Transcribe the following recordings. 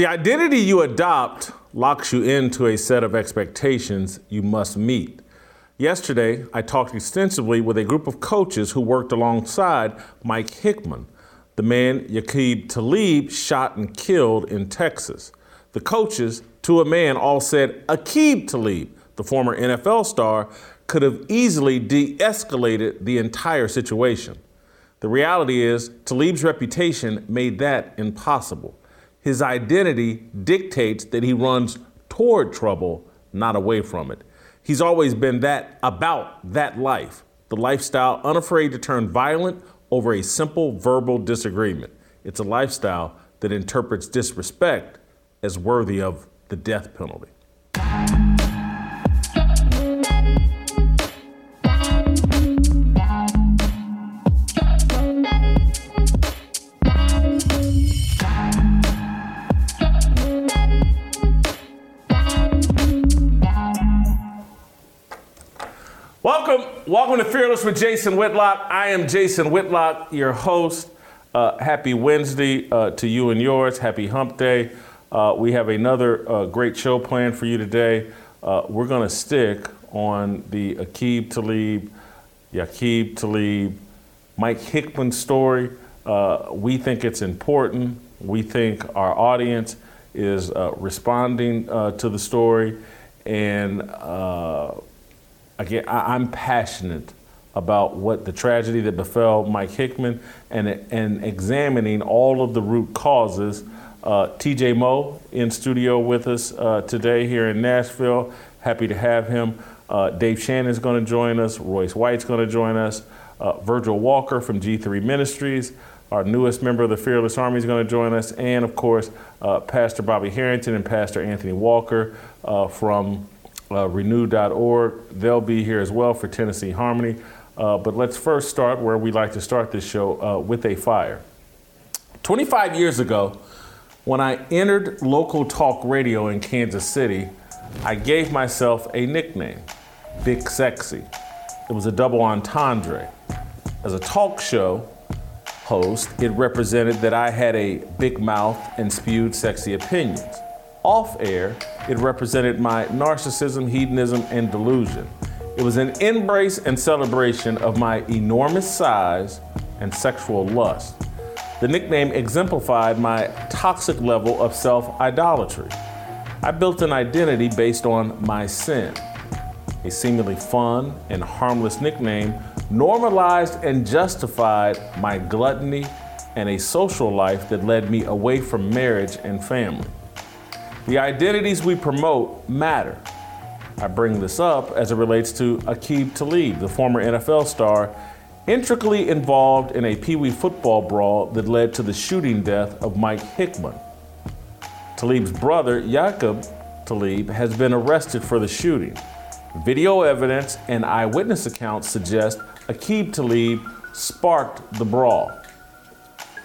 The identity you adopt locks you into a set of expectations you must meet. Yesterday, I talked extensively with a group of coaches who worked alongside Mike Hickman, the man Yaqub Talib shot and killed in Texas. The coaches, to a man, all said Aqib Talib, the former NFL star, could have easily de escalated the entire situation. The reality is, Talib's reputation made that impossible. His identity dictates that he runs toward trouble, not away from it. He's always been that about that life, the lifestyle unafraid to turn violent over a simple verbal disagreement. It's a lifestyle that interprets disrespect as worthy of the death penalty. Welcome, to Fearless with Jason Whitlock. I am Jason Whitlock, your host. Uh, happy Wednesday uh, to you and yours. Happy Hump Day. Uh, we have another uh, great show planned for you today. Uh, we're going to stick on the Aqib Talib, Yaqub Talib, Mike Hickman story. Uh, we think it's important. We think our audience is responding to the story. And again, I, am passionate about what the tragedy that befell Mike Hickman and, and examining all of the root causes. Uh, TJ Moe in studio with us uh, today here in Nashville. Happy to have him. Uh, Dave Shannon is going to join us. Royce White's going to join us. Uh, Virgil Walker from G3 Ministries, our newest member of the Fearless Army, is going to join us. And of course, uh, Pastor Bobby Harrington and Pastor Anthony Walker uh, from uh, renew.org. They'll be here as well for Tennessee Harmony. Uh, but let's first start where we like to start this show uh, with a fire. 25 years ago, when I entered local talk radio in Kansas City, I gave myself a nickname, Big Sexy. It was a double entendre. As a talk show host, it represented that I had a big mouth and spewed sexy opinions. Off air, it represented my narcissism, hedonism, and delusion. It was an embrace and celebration of my enormous size and sexual lust. The nickname exemplified my toxic level of self idolatry. I built an identity based on my sin. A seemingly fun and harmless nickname normalized and justified my gluttony and a social life that led me away from marriage and family. The identities we promote matter. I bring this up as it relates to Aqib Talib, the former NFL star, intricately involved in a Pee Wee football brawl that led to the shooting death of Mike Hickman. Talib's brother, Yaqub Talib, has been arrested for the shooting. Video evidence and eyewitness accounts suggest Aqib Talib sparked the brawl.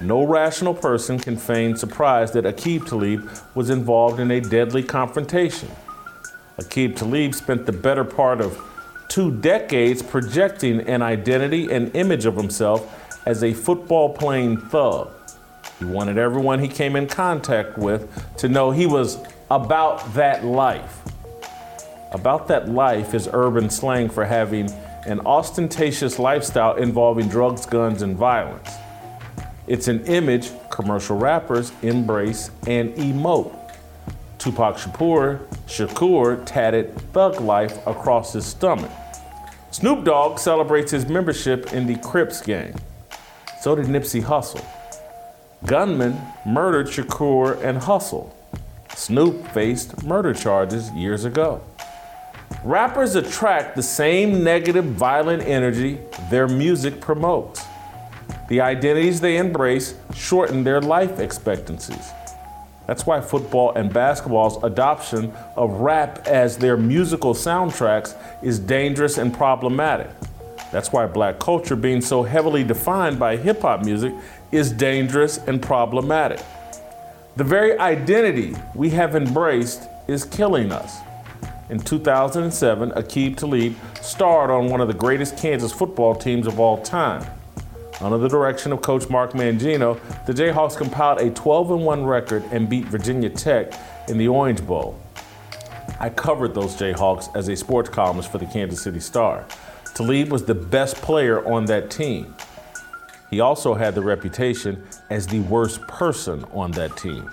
No rational person can feign surprise that Aqib Talib was involved in a deadly confrontation. Aqib Talib spent the better part of two decades projecting an identity and image of himself as a football playing thug. He wanted everyone he came in contact with to know he was about that life. About that life is urban slang for having an ostentatious lifestyle involving drugs, guns, and violence. It's an image commercial rappers embrace and emote. Tupac Shakur, Shakur tatted thug life across his stomach. Snoop Dogg celebrates his membership in the Crips gang. So did Nipsey Hussle. Gunmen murdered Shakur and Hussle. Snoop faced murder charges years ago. Rappers attract the same negative, violent energy their music promotes. The identities they embrace shorten their life expectancies. That's why football and basketball's adoption of rap as their musical soundtracks is dangerous and problematic. That's why black culture, being so heavily defined by hip hop music, is dangerous and problematic. The very identity we have embraced is killing us. In 2007, Aqib Talib starred on one of the greatest Kansas football teams of all time. Under the direction of Coach Mark Mangino, the Jayhawks compiled a 12 1 record and beat Virginia Tech in the Orange Bowl. I covered those Jayhawks as a sports columnist for the Kansas City Star. Talib was the best player on that team. He also had the reputation as the worst person on that team.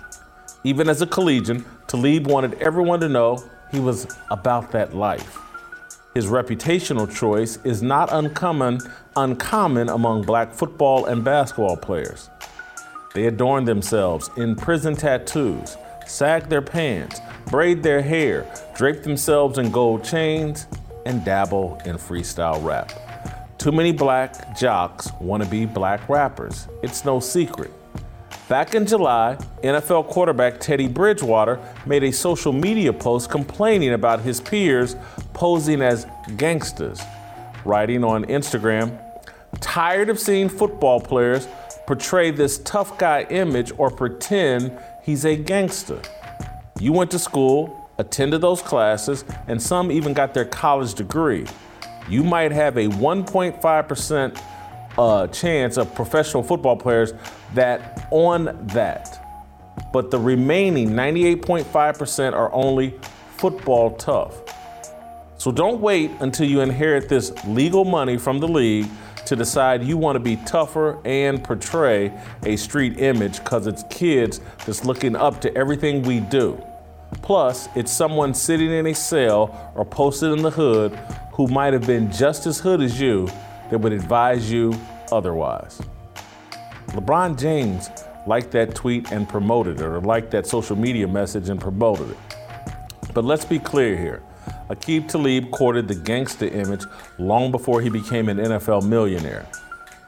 Even as a collegian, Talib wanted everyone to know he was about that life. His reputational choice is not uncommon, uncommon among black football and basketball players. They adorn themselves in prison tattoos, sag their pants, braid their hair, drape themselves in gold chains, and dabble in freestyle rap. Too many black jocks want to be black rappers. It's no secret. Back in July, NFL quarterback Teddy Bridgewater made a social media post complaining about his peers posing as gangsters, writing on Instagram, tired of seeing football players portray this tough guy image or pretend he's a gangster. You went to school, attended those classes, and some even got their college degree. You might have a 1.5% uh, chance of professional football players that on that. But the remaining 98.5% are only football tough. So don't wait until you inherit this legal money from the league to decide you want to be tougher and portray a street image because it's kids that's looking up to everything we do. Plus, it's someone sitting in a cell or posted in the hood who might have been just as hood as you that would advise you otherwise. LeBron James liked that tweet and promoted it, or liked that social media message and promoted it. But let's be clear here. Aqib Talib courted the gangster image long before he became an NFL millionaire.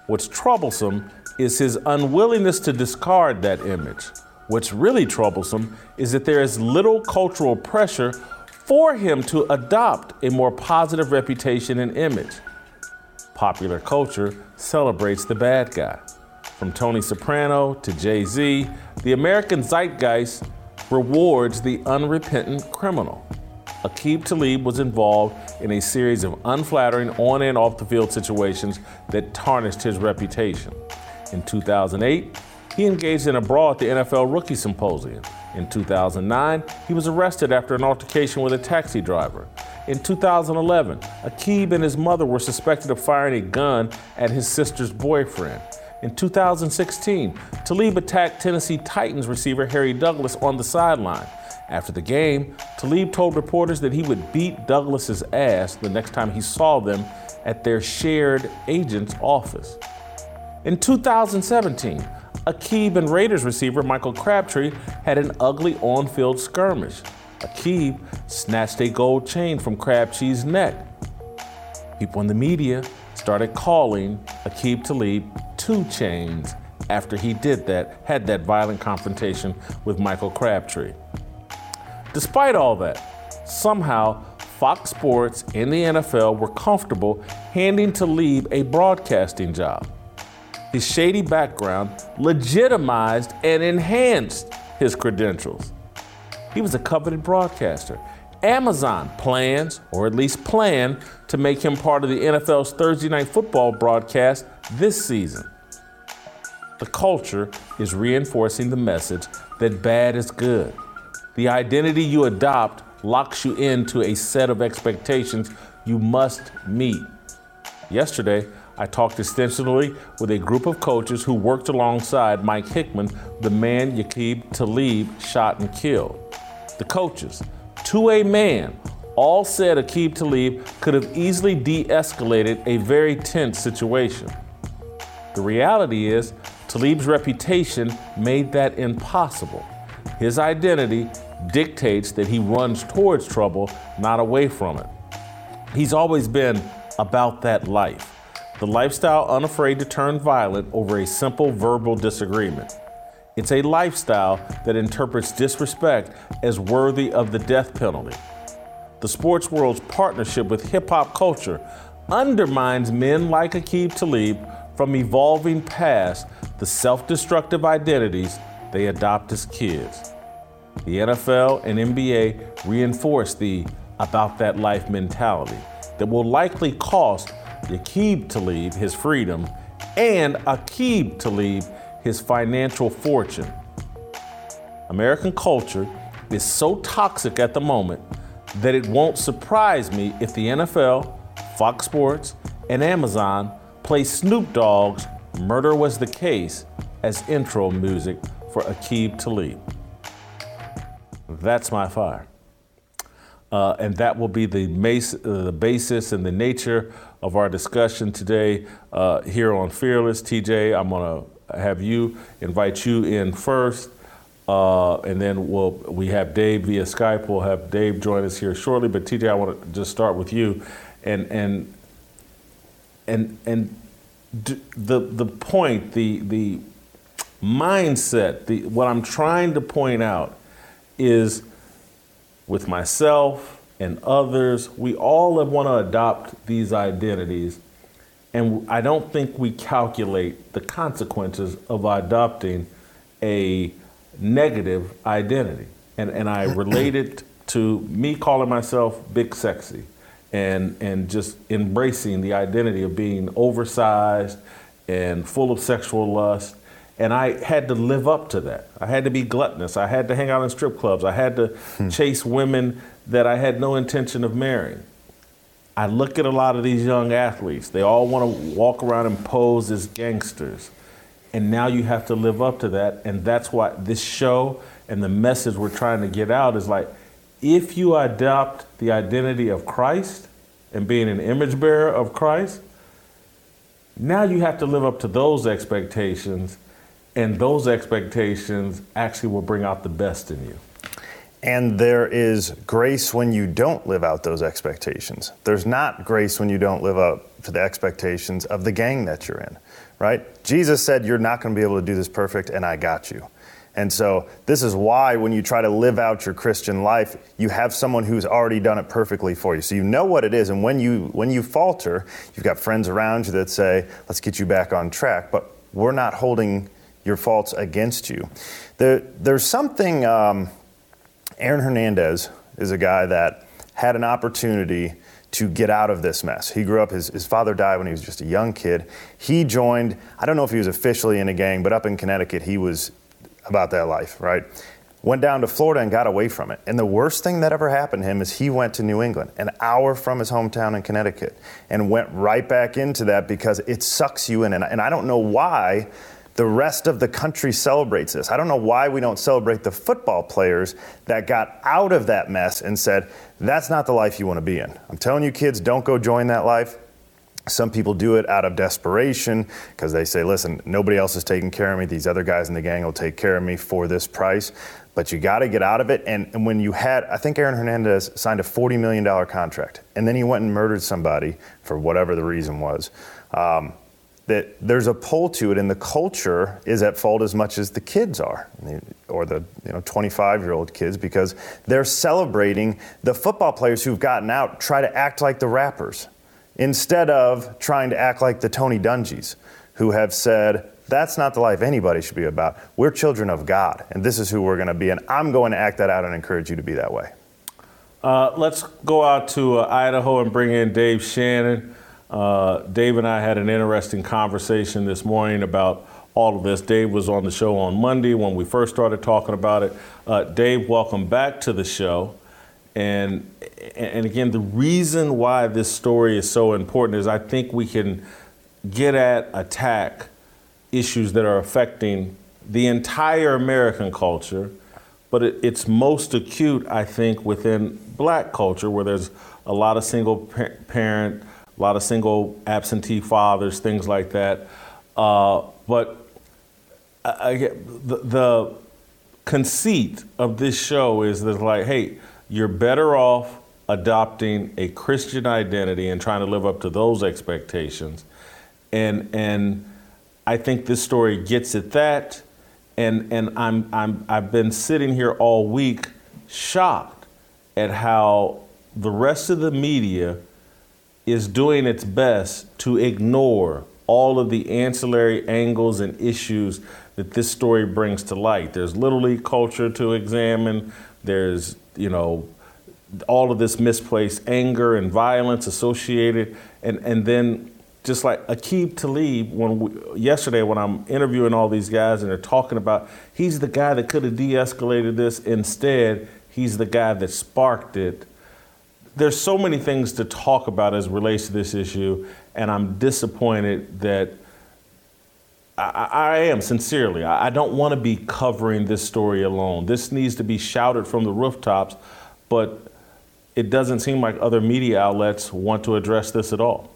What's troublesome is his unwillingness to discard that image. What's really troublesome is that there is little cultural pressure for him to adopt a more positive reputation and image. Popular culture celebrates the bad guy. From Tony Soprano to Jay Z, the American zeitgeist rewards the unrepentant criminal. Aqib Talib was involved in a series of unflattering on and off the field situations that tarnished his reputation. In 2008, he engaged in a brawl at the NFL Rookie Symposium. In 2009, he was arrested after an altercation with a taxi driver. In 2011, Aqib and his mother were suspected of firing a gun at his sister's boyfriend. In 2016, Talib attacked Tennessee Titans receiver Harry Douglas on the sideline. After the game, Talib told reporters that he would beat Douglas's ass the next time he saw them at their shared agent's office. In 2017, Aqib and Raiders receiver Michael Crabtree had an ugly on field skirmish. Aqib snatched a gold chain from Crabtree's neck. People in the media started calling Aqib Talib two chains after he did that, had that violent confrontation with Michael Crabtree. Despite all that, somehow Fox Sports and the NFL were comfortable handing Talib a broadcasting job. His shady background legitimized and enhanced his credentials. He was a coveted broadcaster. Amazon plans, or at least planned, to make him part of the NFL's Thursday Night Football broadcast this season. The culture is reinforcing the message that bad is good. The identity you adopt locks you into a set of expectations you must meet. Yesterday, I talked extensively with a group of coaches who worked alongside Mike Hickman, the man Aqib Talib shot and killed. The coaches, to a man, all said Aqib Talib could have easily de escalated a very tense situation. The reality is, Talib's reputation made that impossible. His identity dictates that he runs towards trouble, not away from it. He's always been about that life the lifestyle unafraid to turn violent over a simple verbal disagreement. It's a lifestyle that interprets disrespect as worthy of the death penalty. The sports world's partnership with hip hop culture undermines men like Aqib Talib from evolving past the self destructive identities they adopt as kids. The NFL and NBA reinforce the about that life mentality that will likely cost Aqib Talib his freedom and Aqib Talib his financial fortune. American culture is so toxic at the moment that it won't surprise me if the NFL, Fox Sports, and Amazon play Snoop Dogg's Murder Was the Case as intro music for Aqib Talib. That's my fire. Uh, and that will be the, mas- uh, the, basis and the nature of our discussion today uh, here on Fearless. TJ, I'm going to have you invite you in first. Uh, and then we'll we have Dave via Skype. We'll have Dave join us here shortly. But TJ, I want to just start with you, and and and and the the point, the the mindset, the what I'm trying to point out is with myself and others, we all want to adopt these identities, and I don't think we calculate the consequences of adopting a negative identity. And, and I relate it to me calling myself big sexy and, and just embracing the identity of being oversized and full of sexual lust. And I had to live up to that. I had to be gluttonous. I had to hang out in strip clubs. I had to hmm. chase women that I had no intention of marrying. I look at a lot of these young athletes. They all want to walk around and pose as gangsters. And now you have to live up to that. And that's why this show and the message we're trying to get out is like, if you adopt the identity of Christ and being an image bearer of Christ, now you have to live up to those expectations, and those expectations actually will bring out the best in you. And there is grace when you don't live out those expectations. There's not grace when you don't live up to the expectations of the gang that you're in right? Jesus said, You're not going to be able to do this perfect, and I got you. And so, this is why when you try to live out your Christian life, you have someone who's already done it perfectly for you. So you know what it is. And when you when you falter, you've got friends around you that say, "Let's get you back on track." But we're not holding your faults against you. There, there's something. Um, Aaron Hernandez is a guy that had an opportunity to get out of this mess. He grew up, his, his father died when he was just a young kid. He joined, I don't know if he was officially in a gang, but up in Connecticut, he was about that life, right? Went down to Florida and got away from it. And the worst thing that ever happened to him is he went to New England, an hour from his hometown in Connecticut, and went right back into that because it sucks you in. And, and I don't know why the rest of the country celebrates this. I don't know why we don't celebrate the football players that got out of that mess and said, that's not the life you want to be in. I'm telling you, kids, don't go join that life. Some people do it out of desperation because they say, listen, nobody else is taking care of me. These other guys in the gang will take care of me for this price. But you got to get out of it. And, and, when you had, I think Aaron Hernandez signed a $40 million contract, and then he went and murdered somebody for whatever the reason was. Um, that there's a pull to it, and the culture is at fault as much as the kids are, or the you know 25 year old kids, because they're celebrating the football players who've gotten out try to act like the rappers instead of trying to act like the Tony Dungys, who have said. That's not the life anybody should be about. We're children of God, and this is who we're going to be. And I'm going to act that out and encourage you to be that way. Uh, let's go out to uh, Idaho and bring in Dave Shannon. Uh, Dave and I had an interesting conversation this morning about all of this. Dave was on the show on Monday when we first started talking about it. Uh, Dave, welcome back to the show. And and again, the reason why this story is so important is I think we can get at attack issues that are affecting the entire American culture, but it, it's most acute, I think, within black culture where there's a lot of single parent a lot of single absentee fathers, things like that. Uh, but I, the, the conceit of this show is that, like, hey, you're better off adopting a Christian identity and trying to live up to those expectations. And, and I think this story gets at that. and and I'm I'm I've been sitting here all week shocked at how the rest of the media is doing its best to ignore all of the ancillary angles and issues that this story brings to light. There's Little League culture to examine. There's, you know, all of this misplaced anger and violence associated. And, and then just like Aqib Talib, when we, yesterday when I'm interviewing all these guys and they're talking about, he's the guy that could have de-escalated this. Instead, he's the guy that sparked it. There's so many things to talk about as relates to this issue, and I'm disappointed that I, I am sincerely. I, I don't want to be covering this story alone. This needs to be shouted from the rooftops, but it doesn't seem like other media outlets want to address this at all.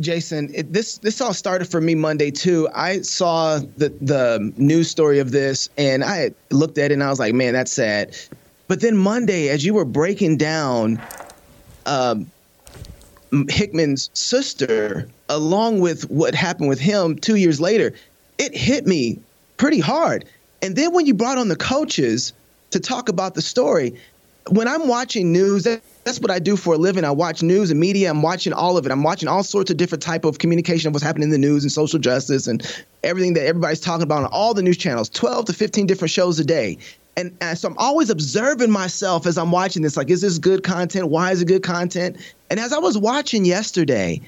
Jason, it, this this all started for me Monday too. I saw the the news story of this, and I looked at it and I was like, "Man, that's sad." But then Monday, as you were breaking down um, Hickman's sister, along with what happened with him two years later, it hit me pretty hard. And then when you brought on the coaches to talk about the story, when I'm watching news, that's what I do for a living. I watch news and media. I'm watching all of it. I'm watching all sorts of different type of communication of what's happening in the news and social justice and everything that everybody's talking about on all the news channels, 12 to 15 different shows a day. And, and, so I'm always observing myself as I'm watching this. Like, is this good content? Why is it good content? And as I was watching yesterday,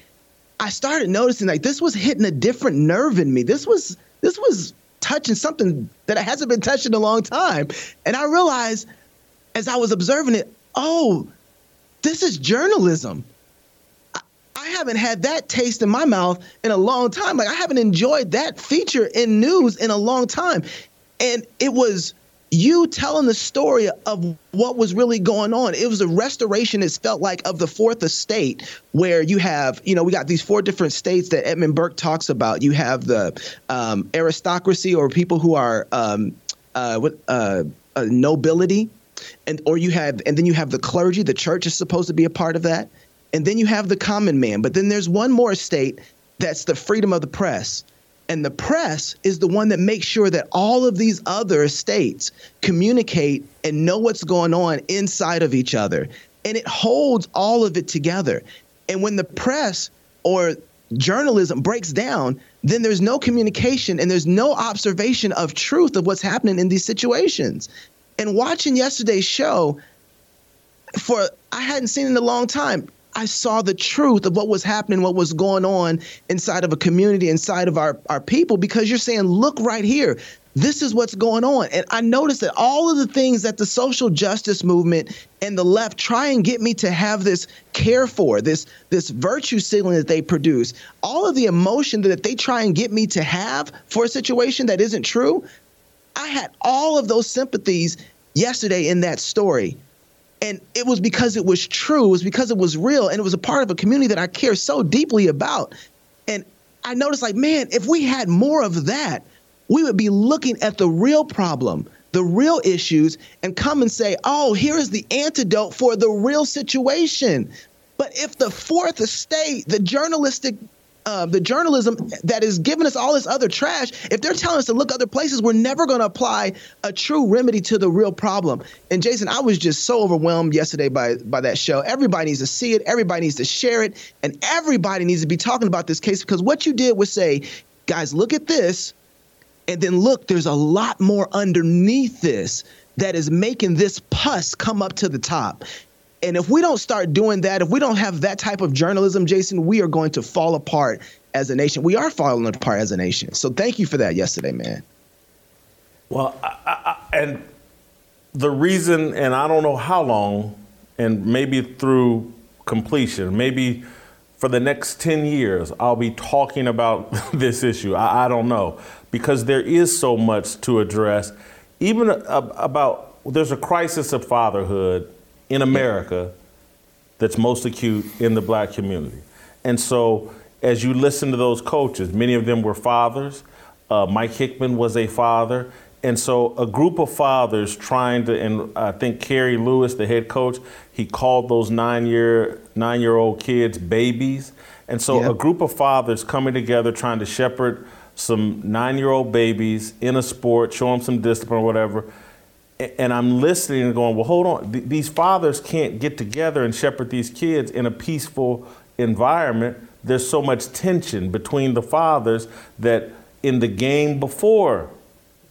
I started noticing like this was hitting a different nerve in me. This was this was touching something that hasn't been touched in a long time. And I realized as I was observing it, oh, this is journalism. I, I haven't had that taste in my mouth in a long time. Like I haven't enjoyed that feature in news in a long time. And it was you telling the story of what was really going on. It was a restoration, it felt like, of the fourth estate, where you have, you know, we got these four different states that Edmund Burke talks about. You have the um, aristocracy or people who are um, uh, with, uh, uh, nobility, and or you have, and then you have the clergy. The church is supposed to be a part of that, and then you have the common man. But then there's one more state that's the freedom of the press and the press is the one that makes sure that all of these other states communicate and know what's going on inside of each other. And it holds all of it together. And when the press or journalism breaks down, then there's no communication and there's no observation of truth of what's happening in these situations. And watching yesterday's show, for I hadn't seen in a long time. I saw the truth of what was happening, what was going on inside of a community, inside of our, our people, because you're saying, look right here. This is what's going on. And I noticed that all of the things that the social justice movement and the left try and get me to have this care for, this this virtue signaling that they produce, all of the emotion that they try and get me to have for a situation that isn't true, I had all of those sympathies yesterday in that story. And it was because it was true. It was because it was real. And it was a part of a community that I care so deeply about. And I noticed, like, man, if we had more of that, we would be looking at the real problem, the real issues, and come and say, oh, here is the antidote for the real situation. But if the fourth estate, the journalistic uh, the journalism that is giving us all this other trash, if they're telling us to look other places, we're never going to apply a true remedy to the real problem. And Jason, I was just so overwhelmed yesterday by by that show. Everybody needs to see it. Everybody needs to share it, and everybody needs to be talking about this case because what you did was say, guys, look at this, and then look, there's a lot more underneath this that is making this pus come up to the top. And if we don't start doing that, if we don't have that type of journalism, Jason, we are going to fall apart as a nation. We are falling apart as a nation. So thank you for that yesterday, man. Well, I, I, and the reason, and I don't know how long, and maybe through completion, maybe for the next 10 years, I'll be talking about this issue. I, I don't know. Because there is so much to address. Even about, there's a crisis of fatherhood in America that's most acute in the black community. And so, as you listen to those coaches, many of them were fathers. Uh, Mike Hickman was a father. And so, a group of fathers trying to, and I think Kerry Lewis, the head coach, he called those nine year nine year old kids babies. And so, yep. a group of fathers coming together trying to shepherd some nine year old babies in a sport, show them some discipline or whatever. And I'm listening and going, well, hold on. these fathers can't get together and shepherd these kids in a peaceful environment. There's so much tension between the fathers that in the game before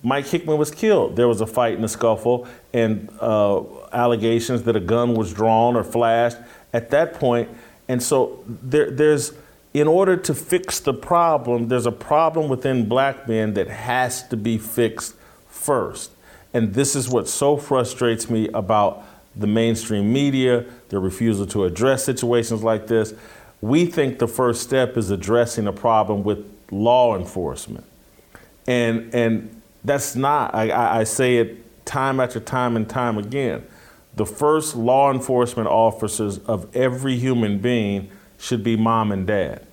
Mike Hickman was killed, there was a fight and a scuffle and uh, allegations that a gun was drawn or flashed at that point. And so there, there's in order to fix the problem, there's a problem within black men that has to be fixed first. And this is what so frustrates me about the mainstream media, their refusal to address situations like this. We think the first step is addressing a problem with law enforcement. And, and that's not, I, I say it time after time and time again. The first law enforcement officers of every human being should be mom and dad.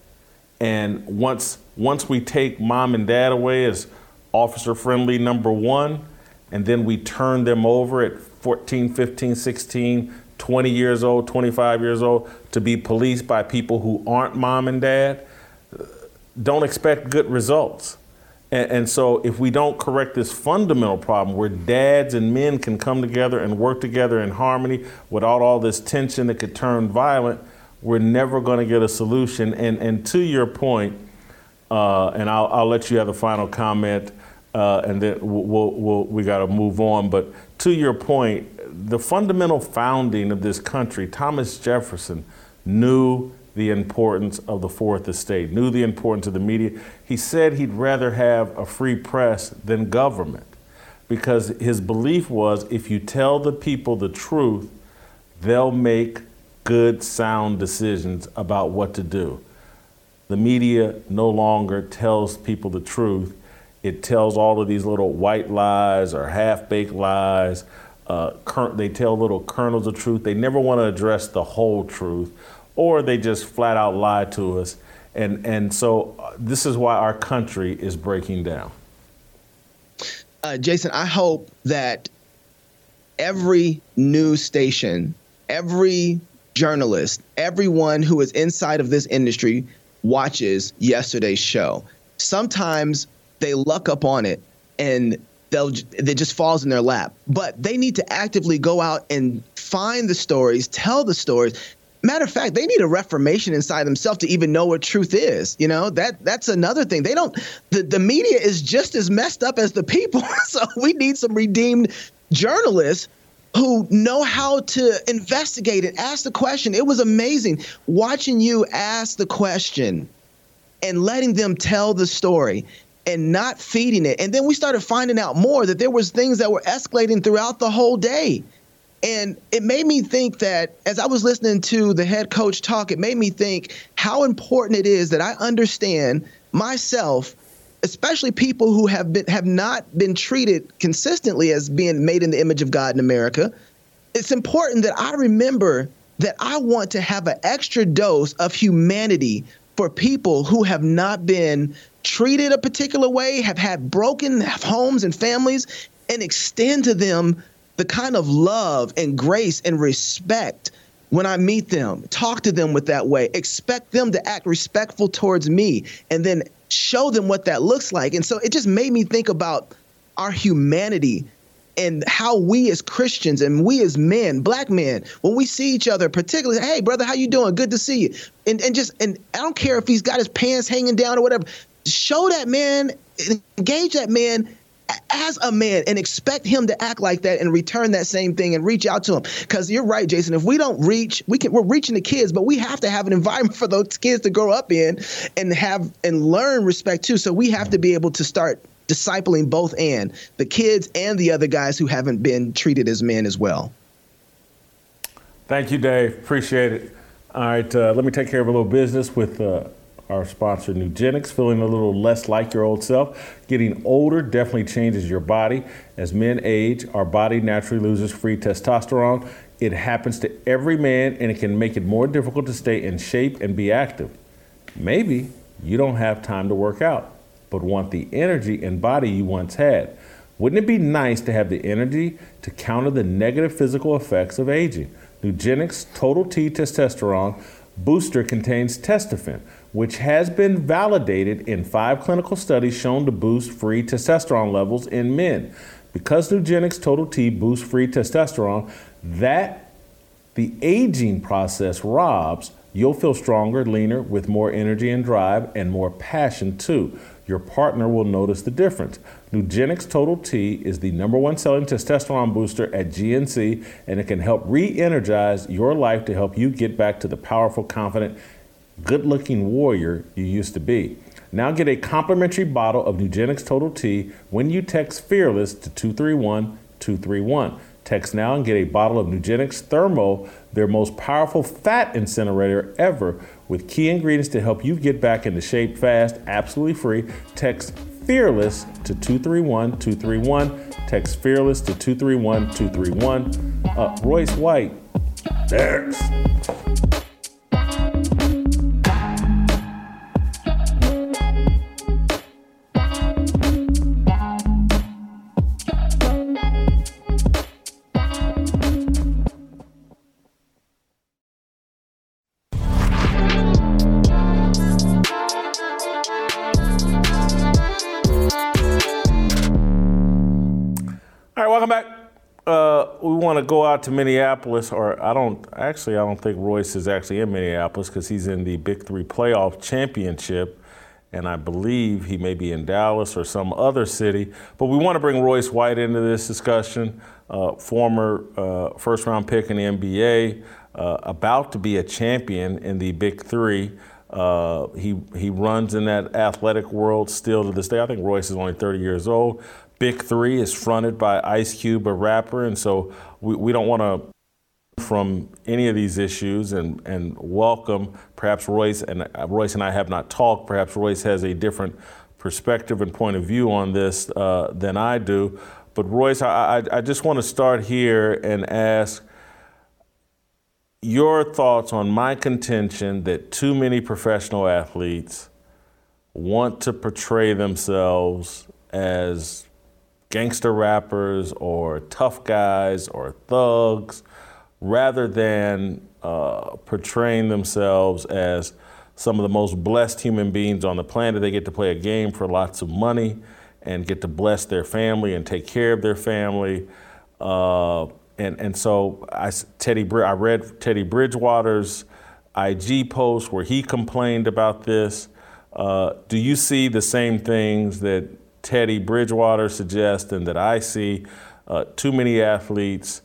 And once once we take mom and dad away as officer friendly number 1 and then we turn them over at 14, 15, 16, 20 years old, 25 years old to be policed by people who aren't mom and dad, don't expect good results. And, so, if we don't correct this fundamental problem where dads and men can come together and work together in harmony without all this tension that could turn violent, we're never going to get a solution. And, and to your point, uh, and I'll, I'll let you have the final comment, uh, and then we'll, we'll, we got to move on. But to your point, the fundamental founding of this country, Thomas Jefferson knew the importance of the fourth estate, knew the importance of the media. He said he'd rather have a free press than government because his belief was if you tell the people the truth, they'll make good, sound decisions about what to do. The media no longer tells people the truth. It tells all of these little white lies or half baked lies. Uh, they tell little kernels of truth. They never want to address the whole truth, or they just flat out lie to us. And, and so uh, this is why our country is breaking down. Uh, Jason, I hope that every news station, every journalist, everyone who is inside of this industry watches yesterday's show. Sometimes they luck up on it and they'll it just falls in their lap. But they need to actively go out and find the stories, tell the stories. Matter of fact, they need a reformation inside themselves to even know what truth is. You know that that's another thing. They don't. The the media is just as messed up as the people. so we need some redeemed journalists who know how to investigate and ask the question. It was amazing watching you ask the question and letting them tell the story and not feeding it. And then we started finding out more that there was things that were escalating throughout the whole day. And it made me think that as I was listening to the head coach talk, it made me think how important it is that I understand myself especially people who have been have not been treated consistently as being made in the image of God in America, it's important that I remember that I want to have an extra dose of humanity for people who have not been treated a particular way, have had broken homes and families, and extend to them the kind of love and grace and respect when I meet them, talk to them with that way, expect them to act respectful towards me, and then show them what that looks like. And so it just made me think about our humanity and how we as Christians and we as men, black men, when we see each other, particularly, hey brother, how you doing? Good to see you. And and just and I don't care if he's got his pants hanging down or whatever. Show that man, engage that man as a man and expect him to act like that and return that same thing and reach out to him. Because you're right, Jason. If we don't reach, we can we're reaching the kids, but we have to have an environment for those kids to grow up in and have and learn respect too. So we have to be able to start discipling both and the kids and the other guys who haven't been treated as men as well. Thank you, Dave. Appreciate it. All right, uh, let me take care of a little business with uh, our sponsor, Nugenix, feeling a little less like your old self. Getting older definitely changes your body. As men age, our body naturally loses free testosterone. It happens to every man, and it can make it more difficult to stay in shape and be active. Maybe you don't have time to work out, but want the energy and body you once had. Wouldn't it be nice to have the energy to counter the negative physical effects of aging? Nugenix Total T Testosterone Booster contains testofen which has been validated in five clinical studies shown to boost free testosterone levels in men. Because Nugenix Total T boosts free testosterone, that the aging process robs, you'll feel stronger, leaner, with more energy and drive, and more passion too. Your partner will notice the difference. Nugenix Total T is the number one selling testosterone booster at GNC, and it can help re energize your life to help you get back to the powerful, confident, good looking warrior you used to be. Now get a complimentary bottle of Nugenix Total T when you text Fearless to 231 231. Text now and get a bottle of Nugenix Thermo, their most powerful fat incinerator ever, with key ingredients to help you get back into shape fast, absolutely free. Text Fearless to 231 231. Text Fearless to 231 231. Uh, Royce White, next. Want to go out to Minneapolis, or I don't actually, I don't think Royce is actually in Minneapolis because he's in the Big Three Playoff Championship, and I believe he may be in Dallas or some other city. But we want to bring Royce White into this discussion, uh, former uh, first round pick in the NBA, uh, about to be a champion in the Big Three. Uh, he he runs in that athletic world still to this day. I think Royce is only 30 years old, Big Three is fronted by Ice Cube, a rapper, and so we, we don't want to from any of these issues and, and welcome perhaps Royce and uh, Royce and I have not talked. Perhaps Royce has a different perspective and point of view on this uh, than I do. But Royce, I, I, I just want to start here and ask your thoughts on my contention that too many professional athletes want to portray themselves as gangster rappers or tough guys or thugs rather than uh, portraying themselves as some of the most blessed human beings on the planet. They get to play a game for lots of money and get to bless their family and take care of their family. Uh, and, and so I, Teddy, I read Teddy Bridgewater's IG post where he complained about this. Uh, do you see the same things that Teddy Bridgewater suggesting that I see uh, too many athletes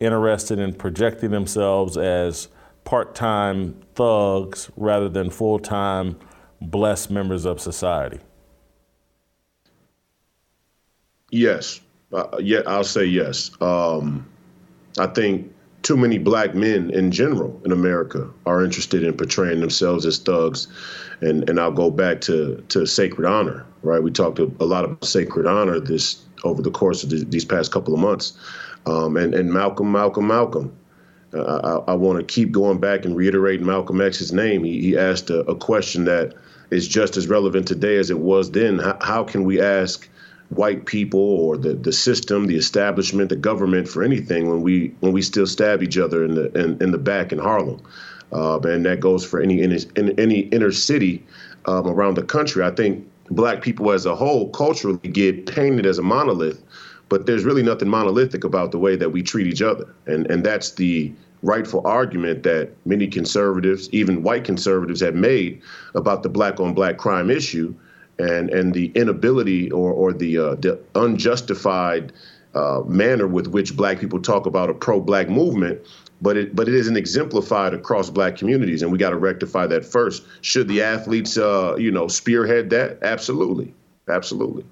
interested in projecting themselves as part time thugs rather than full time blessed members of society? Yes. Uh, yeah, I'll say yes. Um, I think too many black men in general in America are interested in portraying themselves as thugs. And, and I'll go back to, to sacred honor right? We talked a, lot about sacred honor this over the course of the, these past couple of months, um, and and Malcolm, Malcolm, Malcolm. Uh, I, I want to keep going back and reiterate Malcolm X's name. He, he asked a, a, question that is just as relevant today as it was then. How, how can we ask white people or the, the system, the establishment, the government for anything when we when we still stab each other in the in, in the back in Harlem? Uh, and that goes for any in, in any inner city um, around the country. I think black people as a whole culturally get painted as a monolith, but there's really nothing monolithic about the way that we treat each other. And and that's the rightful argument that many conservatives, even white conservatives, have made about the black on black crime issue and and the inability or or the uh, the unjustified uh, manner with which black people talk about a pro black movement but it but it isn't exemplified across black communities and we got to rectify that first. Should the athletes uh, you know spearhead that? Absolutely. Absolutely.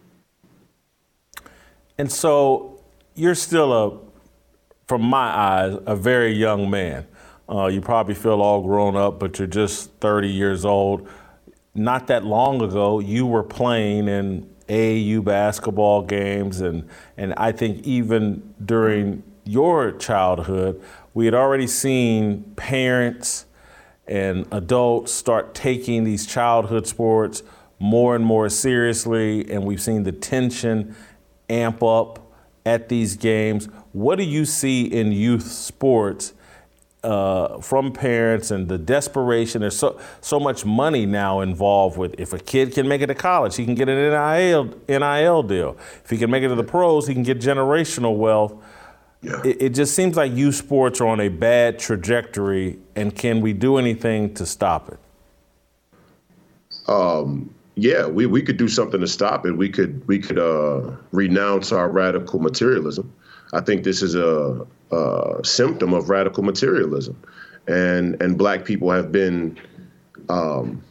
And so you're still a from my eyes a very young man. Uh, you probably feel all grown up but you're just 30 years old not that long ago you were playing in AAU basketball games and and I think even during your childhood we had already seen parents and adults start taking these childhood sports more and more seriously, and we've seen the tension amp up at these games. What do you see in youth sports uh, from parents and the desperation. There's so so much money now involved with. If a kid can make it to college, he can get an NIL NIL deal. If he can make it to the pros, he can get generational wealth. Yeah. It, it just seems like youth sports are on a bad trajectory, and can we do anything to stop it? Um, yeah, we, we could do something to stop it. We could we could uh, renounce our radical materialism. I think this is a, a, symptom of radical materialism, and and black people have been um,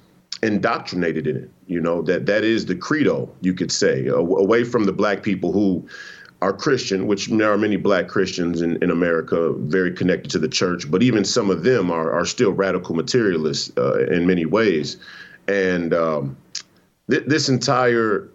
indoctrinated in it. You know that that is the credo, you could say, away from the black people who are Christian, which there are many black Christians in, in America very connected to the church, but even some of them are, are still radical materialists uh, in many ways. And um, th- this entire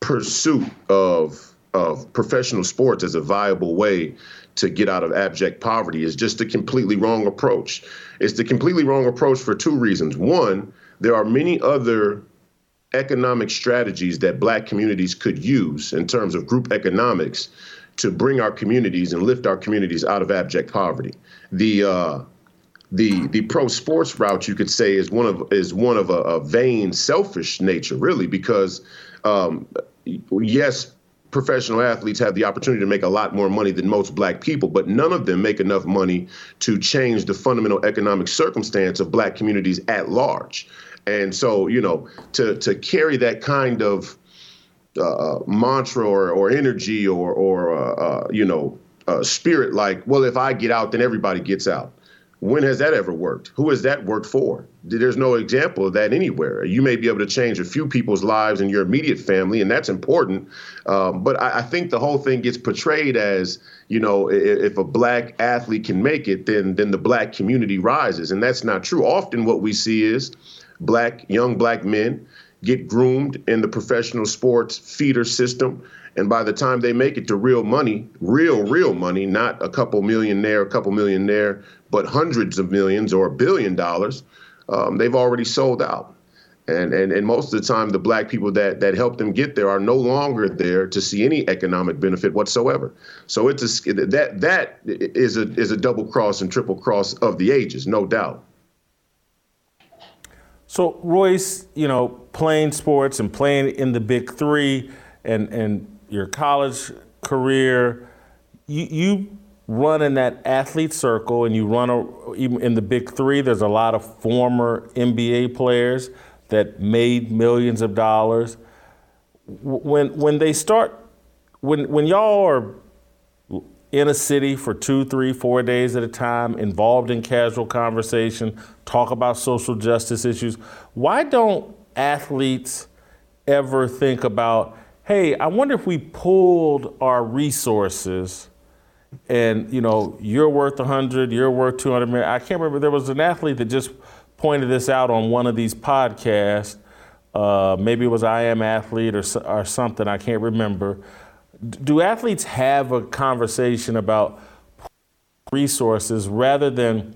pursuit of of professional sports as a viable way to get out of abject poverty is just a completely wrong approach. It's the completely wrong approach for two reasons. One, there are many other economic strategies that black communities could use in terms of group economics to bring our communities and lift our communities out of abject poverty. The uh, the the pro sports route you could say is one of is one of a, a vain selfish nature really because um, yes professional athletes have the opportunity to make a lot more money than most black people but none of them make enough money to change the fundamental economic circumstance of black communities at large. And so you know to to carry that kind of uh, mantra or, or energy or or uh, uh, you know spirit like well if I get out then everybody gets out when has that ever worked? Who has that worked for? There's no example of that anywhere. You may be able to change a few people's lives in your immediate family, and that's important. Um, but I, I, think the whole thing gets portrayed as, you know, if, if a black athlete can make it, then then the black community rises, and that's not true. Often, what we see is black young black men get groomed in the professional sports feeder system. And by the time they make it to real money, real, real money, not a couple million there, a couple million there, but hundreds of millions or a billion dollars, um, they've already sold out. And, and and most of the time, the black people that that help them get there are no longer there to see any economic benefit whatsoever. So it's a, that that is a is a double cross and triple cross of the ages, no doubt. So Royce, you know, playing sports and playing in the Big Three, and and your college career, you you run in that athlete circle and you run a, in the big three, there's a lot of former NBA players that made millions of dollars. When when they start, when when y'all are in a city for two, three, four days at a time, involved in casual conversation, talk about social justice issues, why don't athletes ever think about, hey, I wonder if we pulled our resources and you know you're worth 100 you're worth 200 million. I can't remember there was an athlete that just pointed this out on one of these podcasts. Uh, maybe it was i am athlete or, or something i can't remember do athletes have a conversation about resources rather than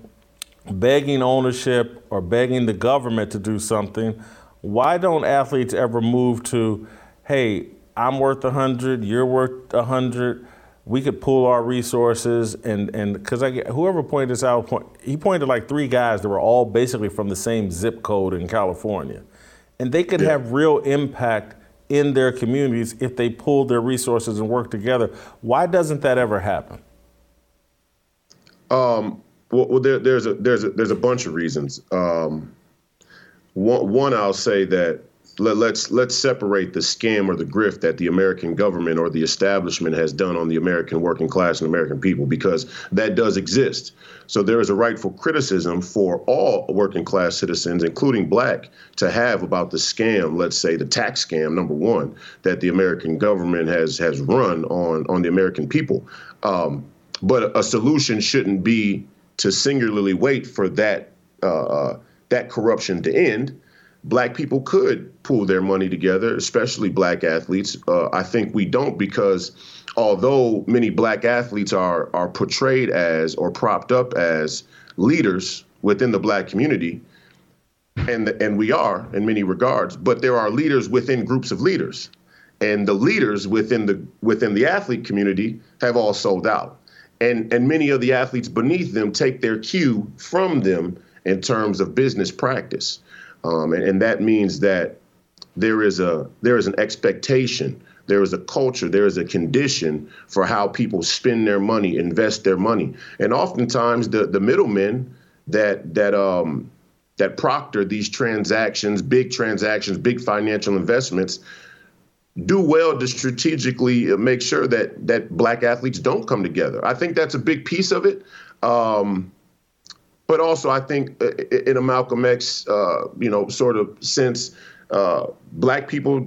begging ownership or begging the government to do something why don't athletes ever move to hey i'm worth 100 you're worth 100 we could pull our resources and and because I whoever pointed this out, point, he pointed like three guys that were all basically from the same zip code in California, and they could yeah. have real impact in their communities if they pulled their resources and work together. Why doesn't that ever happen? Um, well, well there, there's a there's a there's a bunch of reasons. Um, one, one I'll say that let, let's let's separate the scam or the grift that the American government or the establishment has done on the American working class and American people because that does exist. So there is a rightful criticism for all working class citizens, including black, to have about the scam, let's say the tax scam, number one, that the American government has has run on on the American people. Um, but a solution shouldn't be to singularly wait for that uh, uh that corruption to end black people could pool their money together, especially black athletes. Uh, I think we don't because although many black athletes are are portrayed as or propped up as leaders within the black community, and and we are in many regards, but there are leaders within groups of leaders, and the leaders within the within the athlete community have all sold out. and and many of the athletes beneath them take their cue from them in terms of business practice, um, and, and that means that there is a there is an expectation there is a culture, there is a condition for how people spend their money, invest their money, and oftentimes the the middlemen that that um that proctor these transactions, big transactions, big financial investments, do well to strategically make sure that that black athletes don't come together. I think that's a big piece of it. Um, but also, I think uh, in a Malcolm X, uh, you know, sort of sense, uh, black people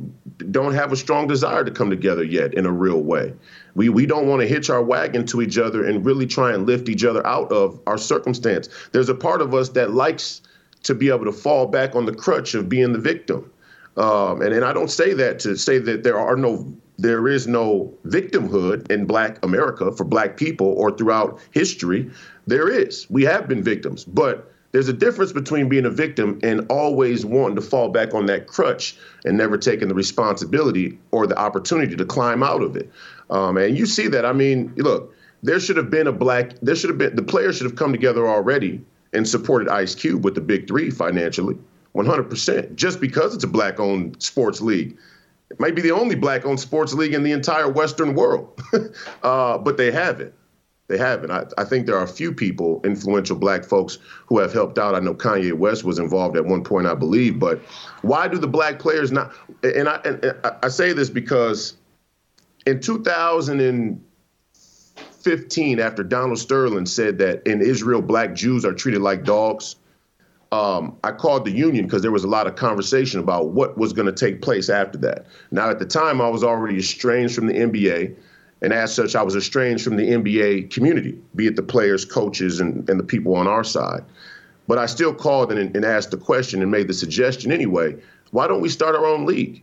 don't have a strong desire to come together yet in a real way. We we don't want to hitch our wagon to each other and really try and lift each other out of our circumstance. There's a part of us that likes to be able to fall back on the crutch of being the victim. Um, and, and I don't say that to say that there are no there is no victimhood in black America for black people or throughout history. There is. We have been victims, but there's a difference between being a victim and always wanting to fall back on that crutch and never taking the responsibility or the opportunity to climb out of it. Um, and you see that. I mean, look, there should have been a black, there should have been, the players should have come together already and supported Ice Cube with the big three financially, 100%, just because it's a black owned sports league. It might be the only black owned sports league in the entire Western world, uh, but they haven't. They haven't. I, I, think there are a few people, influential black folks, who have helped out. I know Kanye West was involved at one point, I believe. But why do the black players not? And I, and I say this because in 2015, after Donald Sterling said that in Israel, black Jews are treated like dogs, um, I called the union because there was a lot of conversation about what was going to take place after that. Now, at the time, I was already estranged from the NBA. And as such, I was estranged from the NBA community, be it the players, coaches, and, and the people on our side. But I still called and, and asked the question and made the suggestion anyway why don't we start our own league?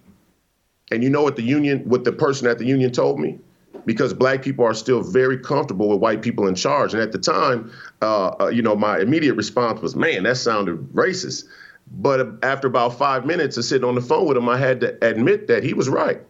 And you know what the union, what the person at the union told me? Because black people are still very comfortable with white people in charge. And at the time, uh, uh, you know, my immediate response was, man, that sounded racist. But after about five minutes of sitting on the phone with him, I had to admit that he was right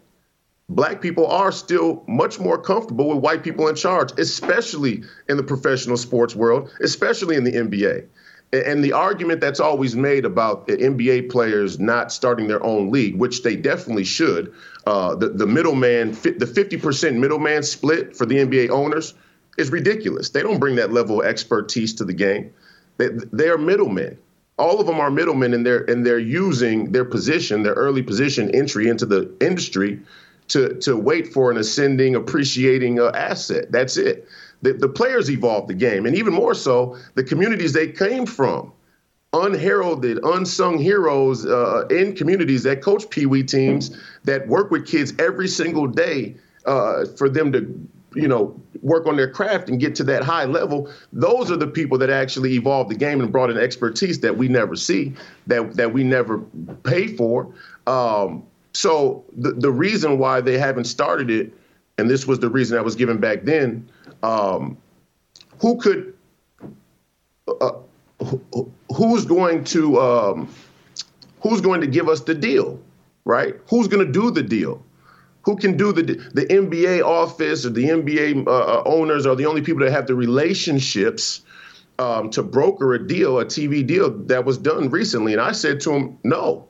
black people are still much more comfortable with white people in charge, especially in the professional sports world, especially in the NBA. And the argument that's always made about the NBA players not starting their own league, which they definitely should, uh, the, the middleman, the 50% middleman split for the NBA owners is ridiculous. They don't bring that level of expertise to the game. They, they are middlemen. All of them are middlemen, and they're and they're using their position, their early position entry into the industry to to wait for an ascending, appreciating uh, asset. That's it. The, the players evolved the game, and even more so, the communities they came from, unheralded, unsung heroes uh, in communities that coach Pee Wee teams that work with kids every single day uh, for them to you know work on their craft and get to that high level those are the people that actually evolved the game and brought in expertise that we never see that that we never pay for um, so the, the reason why they haven't started it, and this was the reason I was given back then, um, who could, uh, who, who's going to, um, who's going to give us the deal, right? Who's going to do the deal? Who can do the the NBA office or the NBA uh, owners are the only people that have the relationships um, to broker a deal, a TV deal that was done recently. And I said to him, no,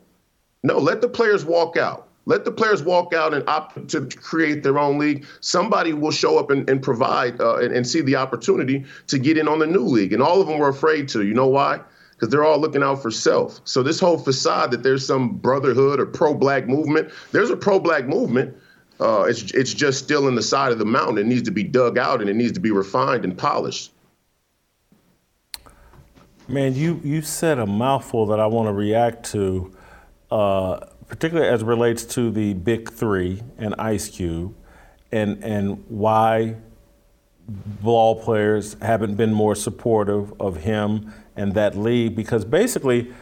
no, let the players walk out. Let the players walk out and opt to create their own league. Somebody will show up and, and provide uh, and, and, see the opportunity to get in on the new league. And all of them were afraid to. You know why? Because they're all looking out for self. So this whole facade that there's some brotherhood or pro-black movement, there's a pro-black movement. Uh, it's it's just still in the side of the mountain. It needs to be dug out and it needs to be refined and polished. Man, you you said a mouthful that I want to react to uh, particularly as relates to the big three and Ice Cube, and and why ball players haven't been more supportive of him and that league because basically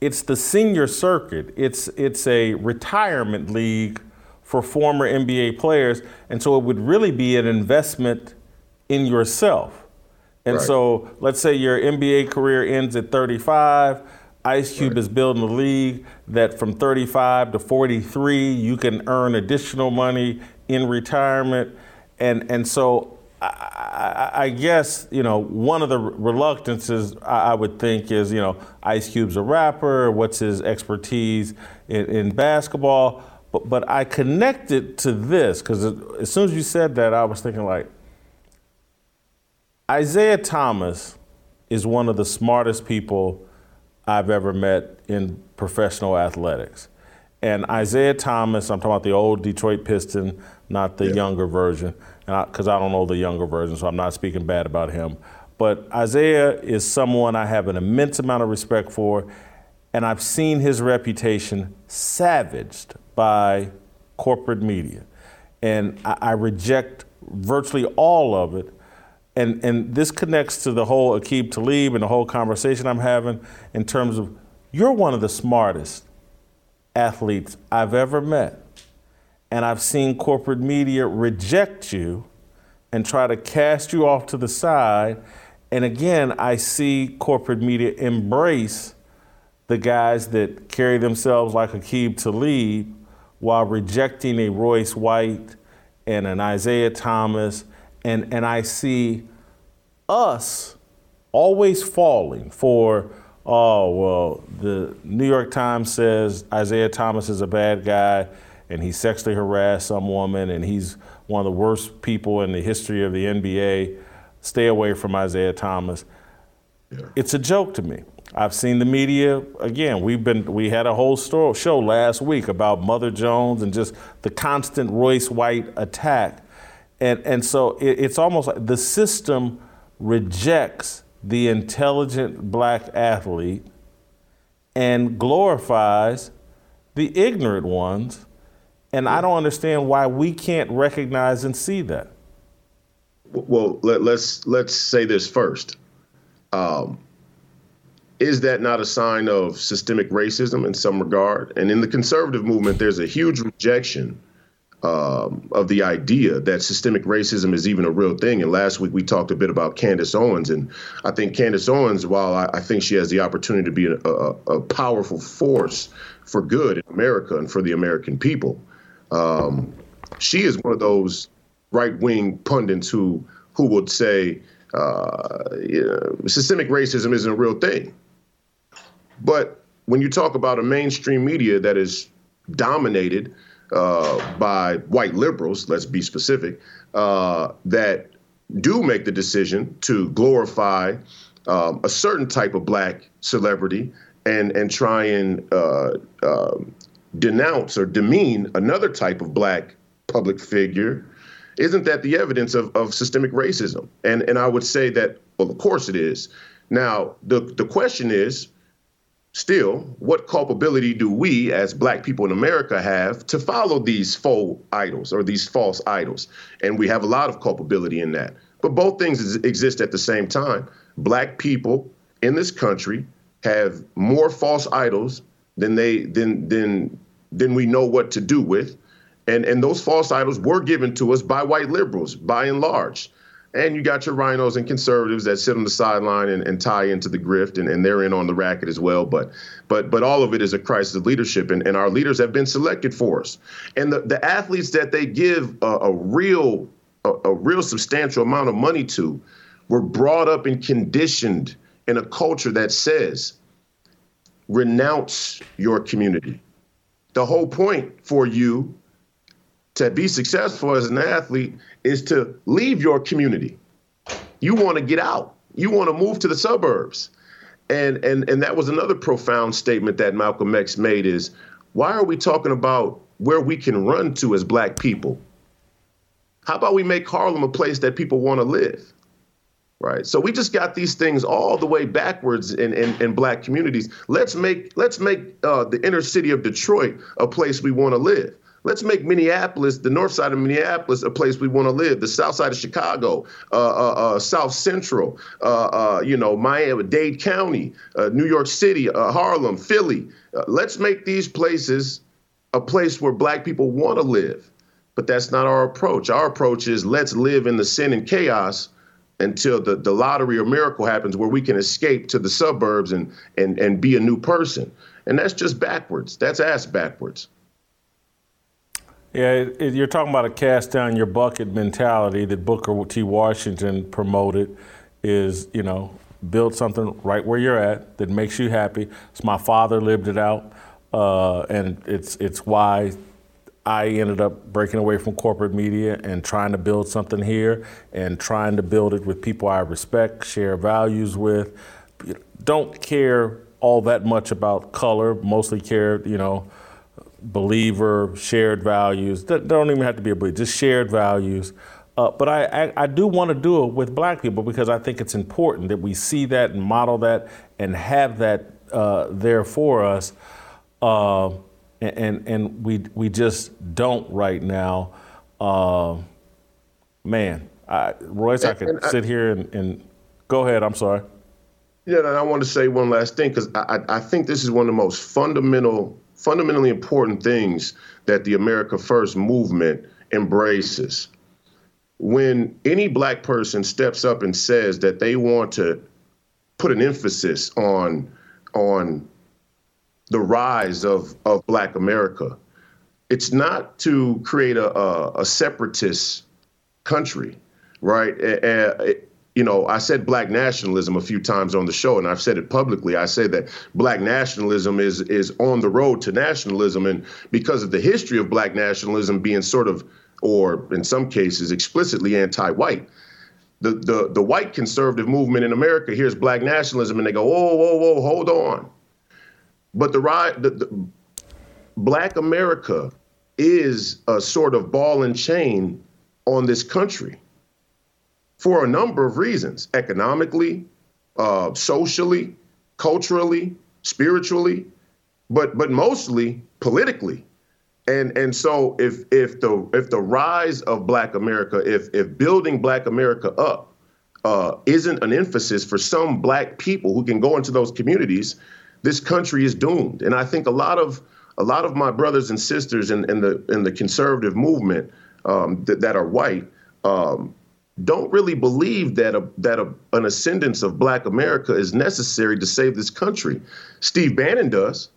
it's the senior circuit. It's it's a retirement league for former NBA players, and so it would really be an investment in yourself. And right. so let's say your NBA career ends at 35 Ice Cube right. is building a league that from 35 to 43, you can earn additional money in retirement. And, and so I, I, guess you know one of the reluctances I, I, would think is you know Ice Cube's a rapper. What's his expertise in, in basketball? But but I connected it to this because as soon as you said that, I was thinking like Isiah Thomas is one of the smartest people I've ever met in professional athletics. And Isiah Thomas, I'm talking about the old Detroit Piston, not the yeah. younger version, because I, I, don't know the younger version, so I'm not speaking bad about him. But Isiah is someone I have an immense amount of respect for, and I've seen his reputation savaged by corporate media. And I, I reject virtually all of it. And, and this connects to the whole Aqib Talib and the whole conversation I'm having in terms of you're one of the smartest athletes I've ever met. And I've seen corporate media reject you and try to cast you off to the side. And again, I see corporate media embrace the guys that carry themselves like Aqib Talib while rejecting a Royce White and an Isiah Thomas. And, and I see us always falling for oh, well, the New York Times says Isiah Thomas is a bad guy and he sexually harassed some woman and he's one of the worst people in the history of the NBA. Stay away from Isiah Thomas. Yeah. It's a joke to me. I've seen the media again. We've been we had a whole story, show last week about Mother Jones and just the constant Royce White attack, and and so it, it's almost like the system rejects the intelligent black athlete and glorifies the ignorant ones. And I don't understand why we can't recognize and see that. Well, let, us let's, let's say this first. Um, is that not a sign of systemic racism in some regard? And in the conservative movement, there's a huge rejection um, of the idea that systemic racism is even a real thing. And last week we talked a bit about Candace Owens, and I think Candace Owens, while I, I think she has the opportunity to be a, a, a, powerful force for good in America and for the American people, um, she is one of those right-wing pundits who who would say uh, systemic racism isn't a real thing. But when you talk about a mainstream media that is dominated uh, by white liberals, let's be specific, uh, that do make the decision to glorify um, a certain type of black celebrity and and try and uh, um, denounce or demean another type of black public figure, isn't that the evidence of, of systemic racism? And and I would say that, well, of course it is. Now the the question is Still, what culpability do we as black people in America have to follow these faux idols or these false idols? And we have a lot of culpability in that. But both things exist at the same time. Black people in this country have more false idols than they than than than we know what to do with. And and those false idols were given to us by white liberals by and large. And you got your RINOs and conservatives that sit on the sideline and, and tie into the grift, and, and they're in on the racket as well. But but but all of it is a crisis of leadership, and, and our leaders have been selected for us. And the, the athletes that they give a, a real a, a real substantial amount of money to were brought up and conditioned in a culture that says renounce your community. The whole point for you to be successful as an athlete is to leave your community. You want to get out. You want to move to the suburbs. And and and that was another profound statement that Malcolm X made is why are we talking about where we can run to as black people? How about we make Harlem a place that people want to live? Right. So we just got these things all the way backwards in, in, in black communities. Let's make let's make uh, the inner city of Detroit a place we want to live. Let's make Minneapolis, the north side of Minneapolis, a place we want to live. The south side of Chicago, uh, uh, uh, South Central, uh, uh, you know, Miami, Dade County, uh, New York City, Harlem, Philly. let's make these places a place where black people want to live. But that's not our approach. Our approach is let's live in the sin and chaos until the, the lottery or miracle happens where we can escape to the suburbs and, and, and be a new person. And that's just backwards. That's ass backwards. Yeah, you're talking about a cast down your bucket mentality that Booker T. Washington promoted. Is you know build something right where you're at that makes you happy. So my father lived it out, uh, and it's it's why I ended up breaking away from corporate media and trying to build something here and trying to build it with people I respect, share values with. Don't care all that much about color. Mostly care, you know believer, shared values. That don't even have to be a belief, just shared values. Uh, but I, I, I do want to do it with black people because I think it's important that we see that and model that and have that uh, there for us. Uh, and, and we, we just don't right now. Uh, man, I, Royce, I could sit here and, and go ahead. I'm sorry. Yeah, and I want to say one last thing because I, I think this is one of the most fundamental fundamentally important things that the America First movement embraces. When any black person steps up and says that they want to put an emphasis on on the rise of, of black America, it's not to create a, a, a separatist country, right? You know, I said black nationalism a few times on the show, and I've said it publicly. I say that black nationalism is is on the road to nationalism, and because of the history of black nationalism being sort of, or in some cases, explicitly anti-white, the the the white conservative movement in America hears black nationalism, and they go, whoa, whoa, whoa, hold on. But the the, the black America is a sort of ball and chain on this country for a number of reasons economically, uh, socially, culturally, spiritually, but but mostly politically. And and so if if the if the rise of Black America, if if building Black America up uh, isn't an emphasis for some Black people who can go into those communities, this country is doomed. And I think a lot of a lot of my brothers and sisters in, in the in the conservative movement um, that, that are white um, don't really believe that a, that a, an ascendance of Black America is necessary to save this country. Steve Bannon does,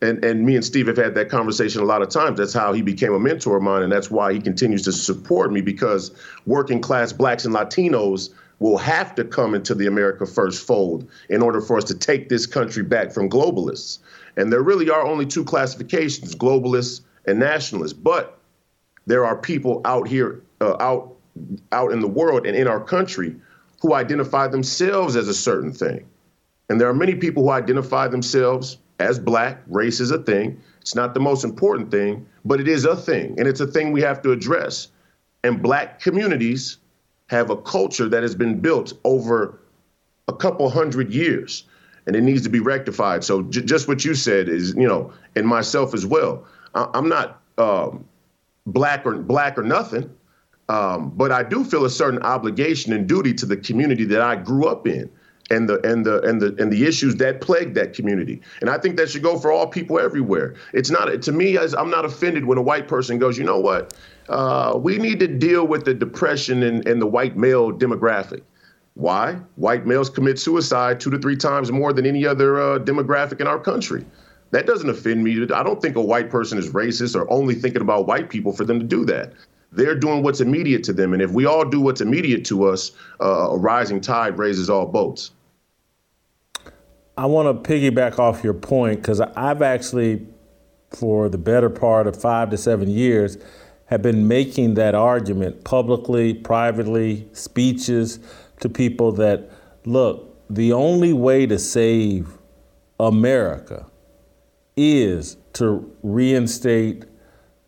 and and me and Steve have had that conversation a lot of times. That's how he became a mentor of mine, and that's why he continues to support me because working class Blacks and Latinos will have to come into the America First fold in order for us to take this country back from globalists. And there really are only two classifications: globalists and nationalists. But there are people out here, uh, out out in the world and in our country who identify themselves as a certain thing. And there are many people who identify themselves as black. Race is a thing. It's not the most important thing, but it is a thing. And it's a thing we have to address. And black communities have a culture that has been built over a couple hundred years and it needs to be rectified. So j- just what you said is, you know, and myself as well. I- am not um, black or black or nothing. Um, but I do feel a certain obligation and duty to the community that I grew up in and the and the and the and the issues that plague that community. And I think that should go for all people everywhere. It's not to me as I'm not offended when a white person goes, you know what? Uh, we need to deal with the depression and, in the white male demographic. Why? White males commit suicide two to three times more than any other uh, demographic in our country. That doesn't offend me. I don't think a white person is racist or only thinking about white people for them to do that. They're doing what's immediate to them. And if we all do what's immediate to us, uh, a rising tide raises all boats. I want to piggyback off your point because I've actually, for the better part of five to seven years, have been making that argument publicly, privately, speeches to people that look, the only way to save America is to reinstate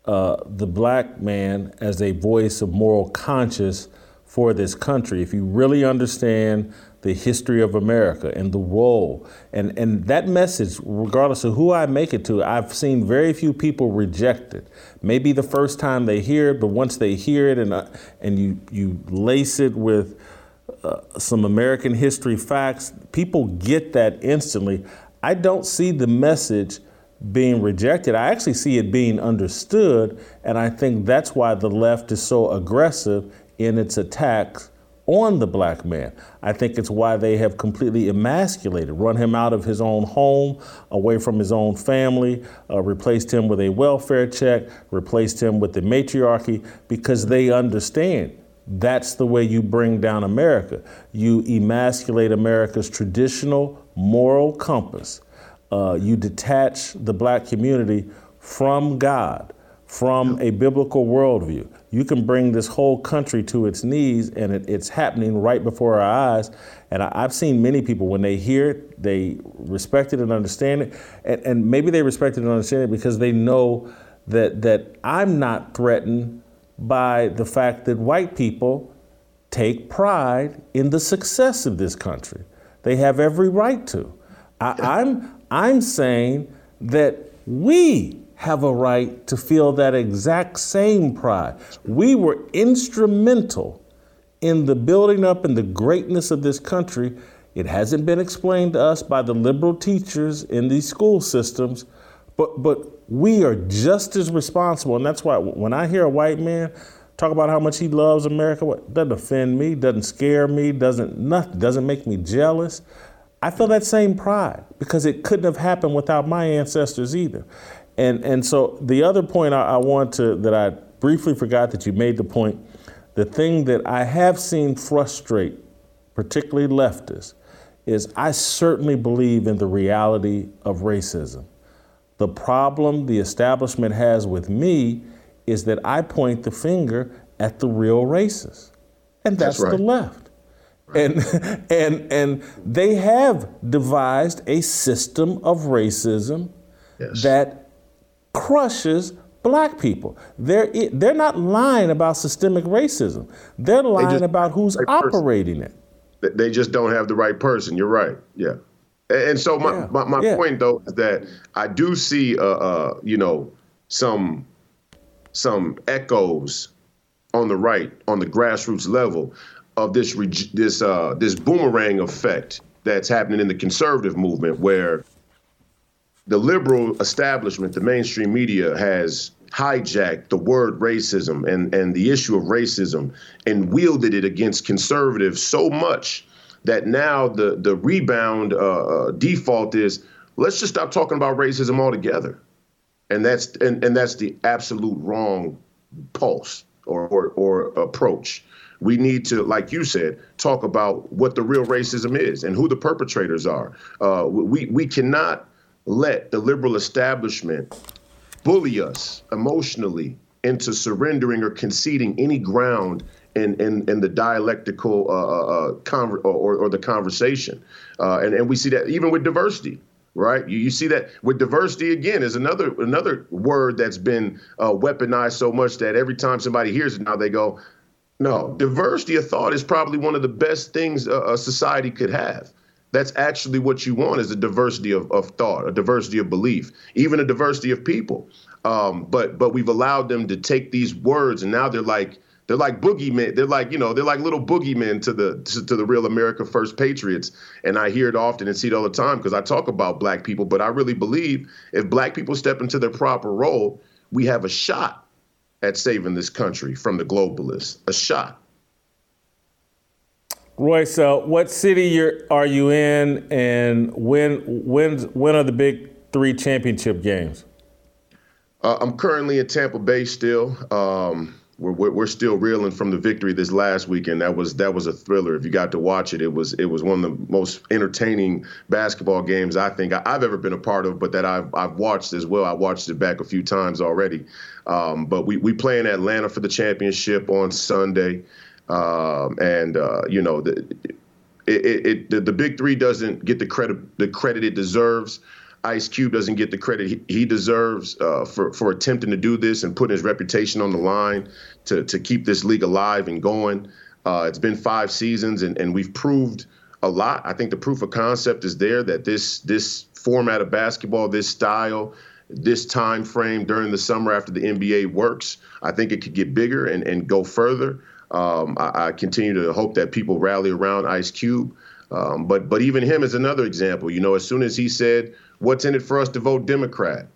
uh, the black man as a voice of moral conscience for this country. If you really understand the history of America and the role, and, and that message, regardless of who I make it to, I've seen very few people reject it. Maybe the first time they hear it, but once they hear it and, uh, and you, you lace it with uh, some American history facts, people get that instantly. I don't see the message being rejected. I actually see it being understood, and I think that's why the left is so aggressive in its attacks on the black man. I think it's why they have completely emasculated, run him out of his own home, away from his own family, uh, replaced him with a welfare check, replaced him with the matriarchy, because they understand that's the way you bring down America. You emasculate America's traditional moral compass. Uh, you detach the black community from God, from a biblical worldview. You can bring this whole country to its knees, and it, it's happening right before our eyes. And I, have seen many people, when they hear it, they respect it and understand it. And, and maybe they respect it and understand it because they know that, that I'm not threatened by the fact that white people take pride in the success of this country. They have every right to. I, I'm, I'm saying that we have a right to feel that exact same pride. We were instrumental in the building up and the greatness of this country. It hasn't been explained to us by the liberal teachers in these school systems, but, but we are just as responsible. And that's why when I hear a white man talk about how much he loves America, what doesn't offend me, doesn't scare me, doesn't nothing, doesn't make me jealous. I feel that same pride because it couldn't have happened without my ancestors either. And and so the other point I, I want to that I briefly forgot that you made the point, the thing that I have seen frustrate, particularly leftists, is I certainly believe in the reality of racism. The problem the establishment has with me is that I point the finger at the real racists, and that's, that's right. the left. And, and, and they have devised a system of racism yes. that crushes black people. They're, they're not lying about systemic racism. They're lying they about who's right operating person. it. They just don't have the right person. You're right. Yeah. And so my, yeah. my, my yeah. point though is that I do see uh, uh, you know some some echoes on the right on the grassroots level of this this uh, this boomerang effect that's happening in the conservative movement where the liberal establishment, the mainstream media has hijacked the word racism and, and the issue of racism and wielded it against conservatives so much that now the the rebound uh, uh, default is let's just stop talking about racism altogether, and that's and, and that's the absolute wrong pulse or, or, or approach. We need to, like you said, talk about what the real racism is and who the perpetrators are. Uh, we we cannot let the liberal establishment bully us emotionally into surrendering or conceding any ground in in, in the dialectical uh, uh, uh conver- or, or the conversation, uh, and and we see that even with diversity. Right, you, you see that with diversity again is another another word that's been uh, weaponized so much that every time somebody hears it now they go, no, diversity of thought is probably one of the best things a, a society could have that's actually what you want is a diversity of, of thought, a diversity of belief, even a diversity of people. Um, but but we've allowed them to take these words and now they're like they're like boogeymen. They're like, you know, they're like little boogeymen to the to, to, the real America First patriots. And I hear it often and see it all the time because I talk about black people. But I really believe if black people step into their proper role, we have a shot at saving this country from the globalists. A shot. Royce, uh, what city are you in, and when when when are the big three championship games? Uh, I'm currently in Tampa Bay still. Um, we're, we're still reeling from the victory this last weekend. That was that was a thriller. If you got to watch it, it was it was one of the most entertaining basketball games I think I've ever been a part of, but that I've I've watched as well. I watched it back a few times already. Um, but we we play in Atlanta for the championship on Sunday, um, and uh, you know the. It, it, it the, the big three doesn't get the credit the credit it deserves. Ice Cube doesn't get the credit he, he deserves uh, for for attempting to do this and putting his reputation on the line to to keep this league alive and going. Uh, it's been five seasons, and, and we've proved a lot. I think the proof of concept is there that this this format of basketball, this style, this time frame during the summer after the NBA works. I think it could get bigger and, and go further. Um, I, I, continue to hope that people rally around Ice Cube. Um, but but even him is another example. You know, as soon as he said what's in it for us to vote Democrat?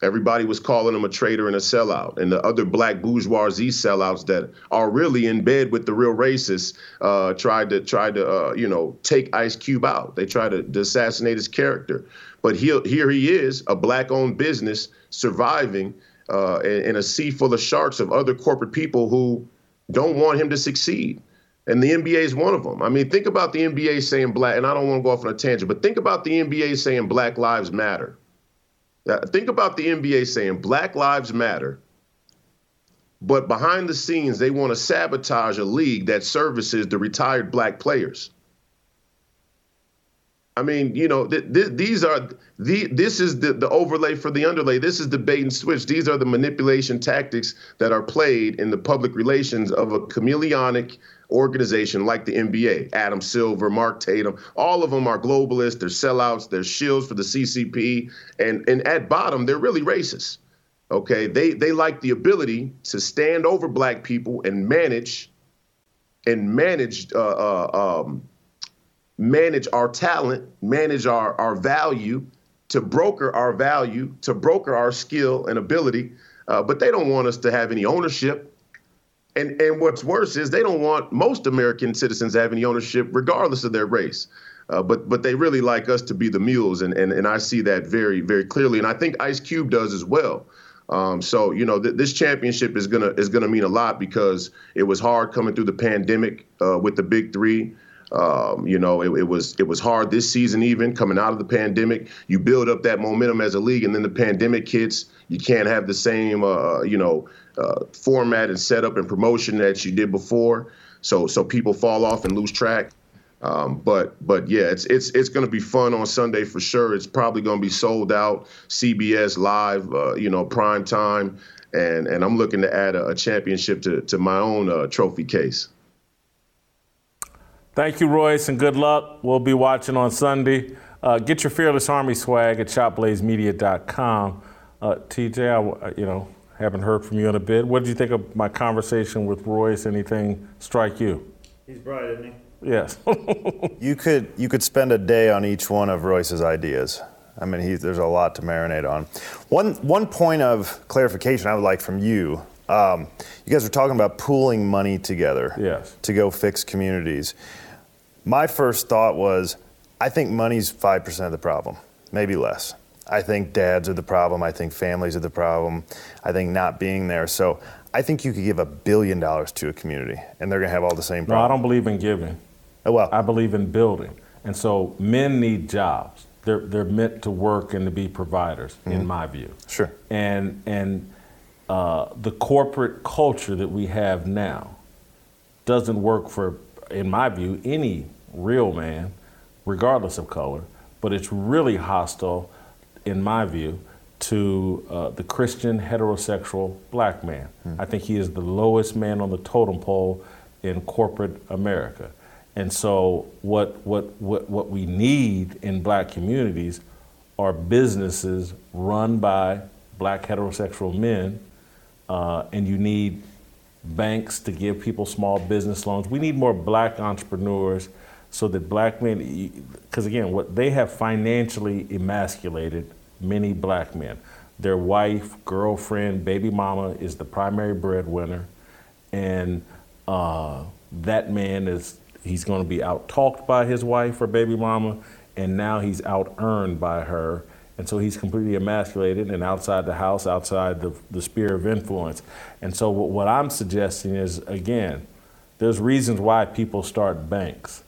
Everybody was calling him a traitor and a sellout. And the other black bourgeoisie sellouts that are really in bed with the real racists uh, tried to tried to uh, you know take Ice Cube out. They tried to, to assassinate his character. But he, here he is, a black-owned business surviving uh, in, in a sea full of sharks of other corporate people who don't want him to succeed. And the NBA is one of them. I mean, think about the NBA saying black, and I don't want to go off on a tangent, but think about the NBA saying Black Lives Matter uh, think about the NBA saying Black Lives Matter, but behind the scenes, they want to sabotage a league that services the retired black players. I mean, you know, th- th- these are the this is the, the overlay for the underlay. This is the bait and switch. These are the manipulation tactics that are played in the public relations of a chameleonic organization like the NBA. Adam Silver, Mark Tatum, all of them are globalists. They're sellouts. They're shields for the CCP, and and at bottom, they're really racist. Okay, they they like the ability to stand over black people and manage and manage uh, uh, um, manage our talent, manage our, our value, to broker our value, to broker our skill and ability. Uh, but they don't want us to have any ownership. And, and what's worse is they don't want most American citizens have any ownership, regardless of their race. Uh, but but they really like us to be the mules, and, and and I see that very very clearly, and I think Ice Cube does as well. Um, so you know th- this championship is gonna is gonna mean a lot because it was hard coming through the pandemic uh, with the big three. Um, you know, it, it, was it was hard this season, even coming out of the pandemic. You build up that momentum as a league, and then the pandemic hits. You can't have the same, uh, you know, uh, format and setup and promotion that you did before. So so people fall off and lose track. Um, but but yeah, it's it's it's going to be fun on Sunday for sure. It's probably going to be sold out, CBS live, uh, you know, prime time, and and I'm looking to add a, a championship to to my own uh, trophy case. Thank you, Royce, and good luck. We'll be watching on Sunday. Uh, get your Fearless Army swag at shopblazemedia.com. Uh, TJ, I, you know, haven't heard from you in a bit. What did you think of my conversation with Royce? Anything strike you? He's bright, isn't he? Yes. you could you could spend a day on each one of Royce's ideas. I mean, he, there's a lot to marinate on. One one point of clarification I would like from you. Um, you guys were talking about pooling money together yes. to go fix communities. My first thought was, I think money's 5% of the problem, maybe less. I think dads are the problem. I think families are the problem. I think not being there. So I think you could give a billion dollars to a community and they're going to have all the same problems. No, I don't believe in giving. Oh, well. I believe in building. And so men need jobs. They're, they're meant to work and to be providers, mm-hmm. in my view. Sure. And, and uh, the corporate culture that we have now doesn't work for, in my view, any real man, regardless of color, but it's really hostile, in my view, to uh, the Christian heterosexual black man. Hmm. I think he is the lowest man on the totem pole in corporate America. And so, what, what, what, what we need in black communities are businesses run by black heterosexual men, uh, and you need banks to give people small business loans. We need more black entrepreneurs so that black men, because again, what they have financially emasculated many black men. Their wife, girlfriend, baby mama is the primary breadwinner, and uh, that man is he's going to be out talked by his wife or baby mama, and now he's out earned by her. And so he's completely emasculated and outside the house, outside the, the sphere of influence. And so, what I'm suggesting is again, there's reasons why people start banks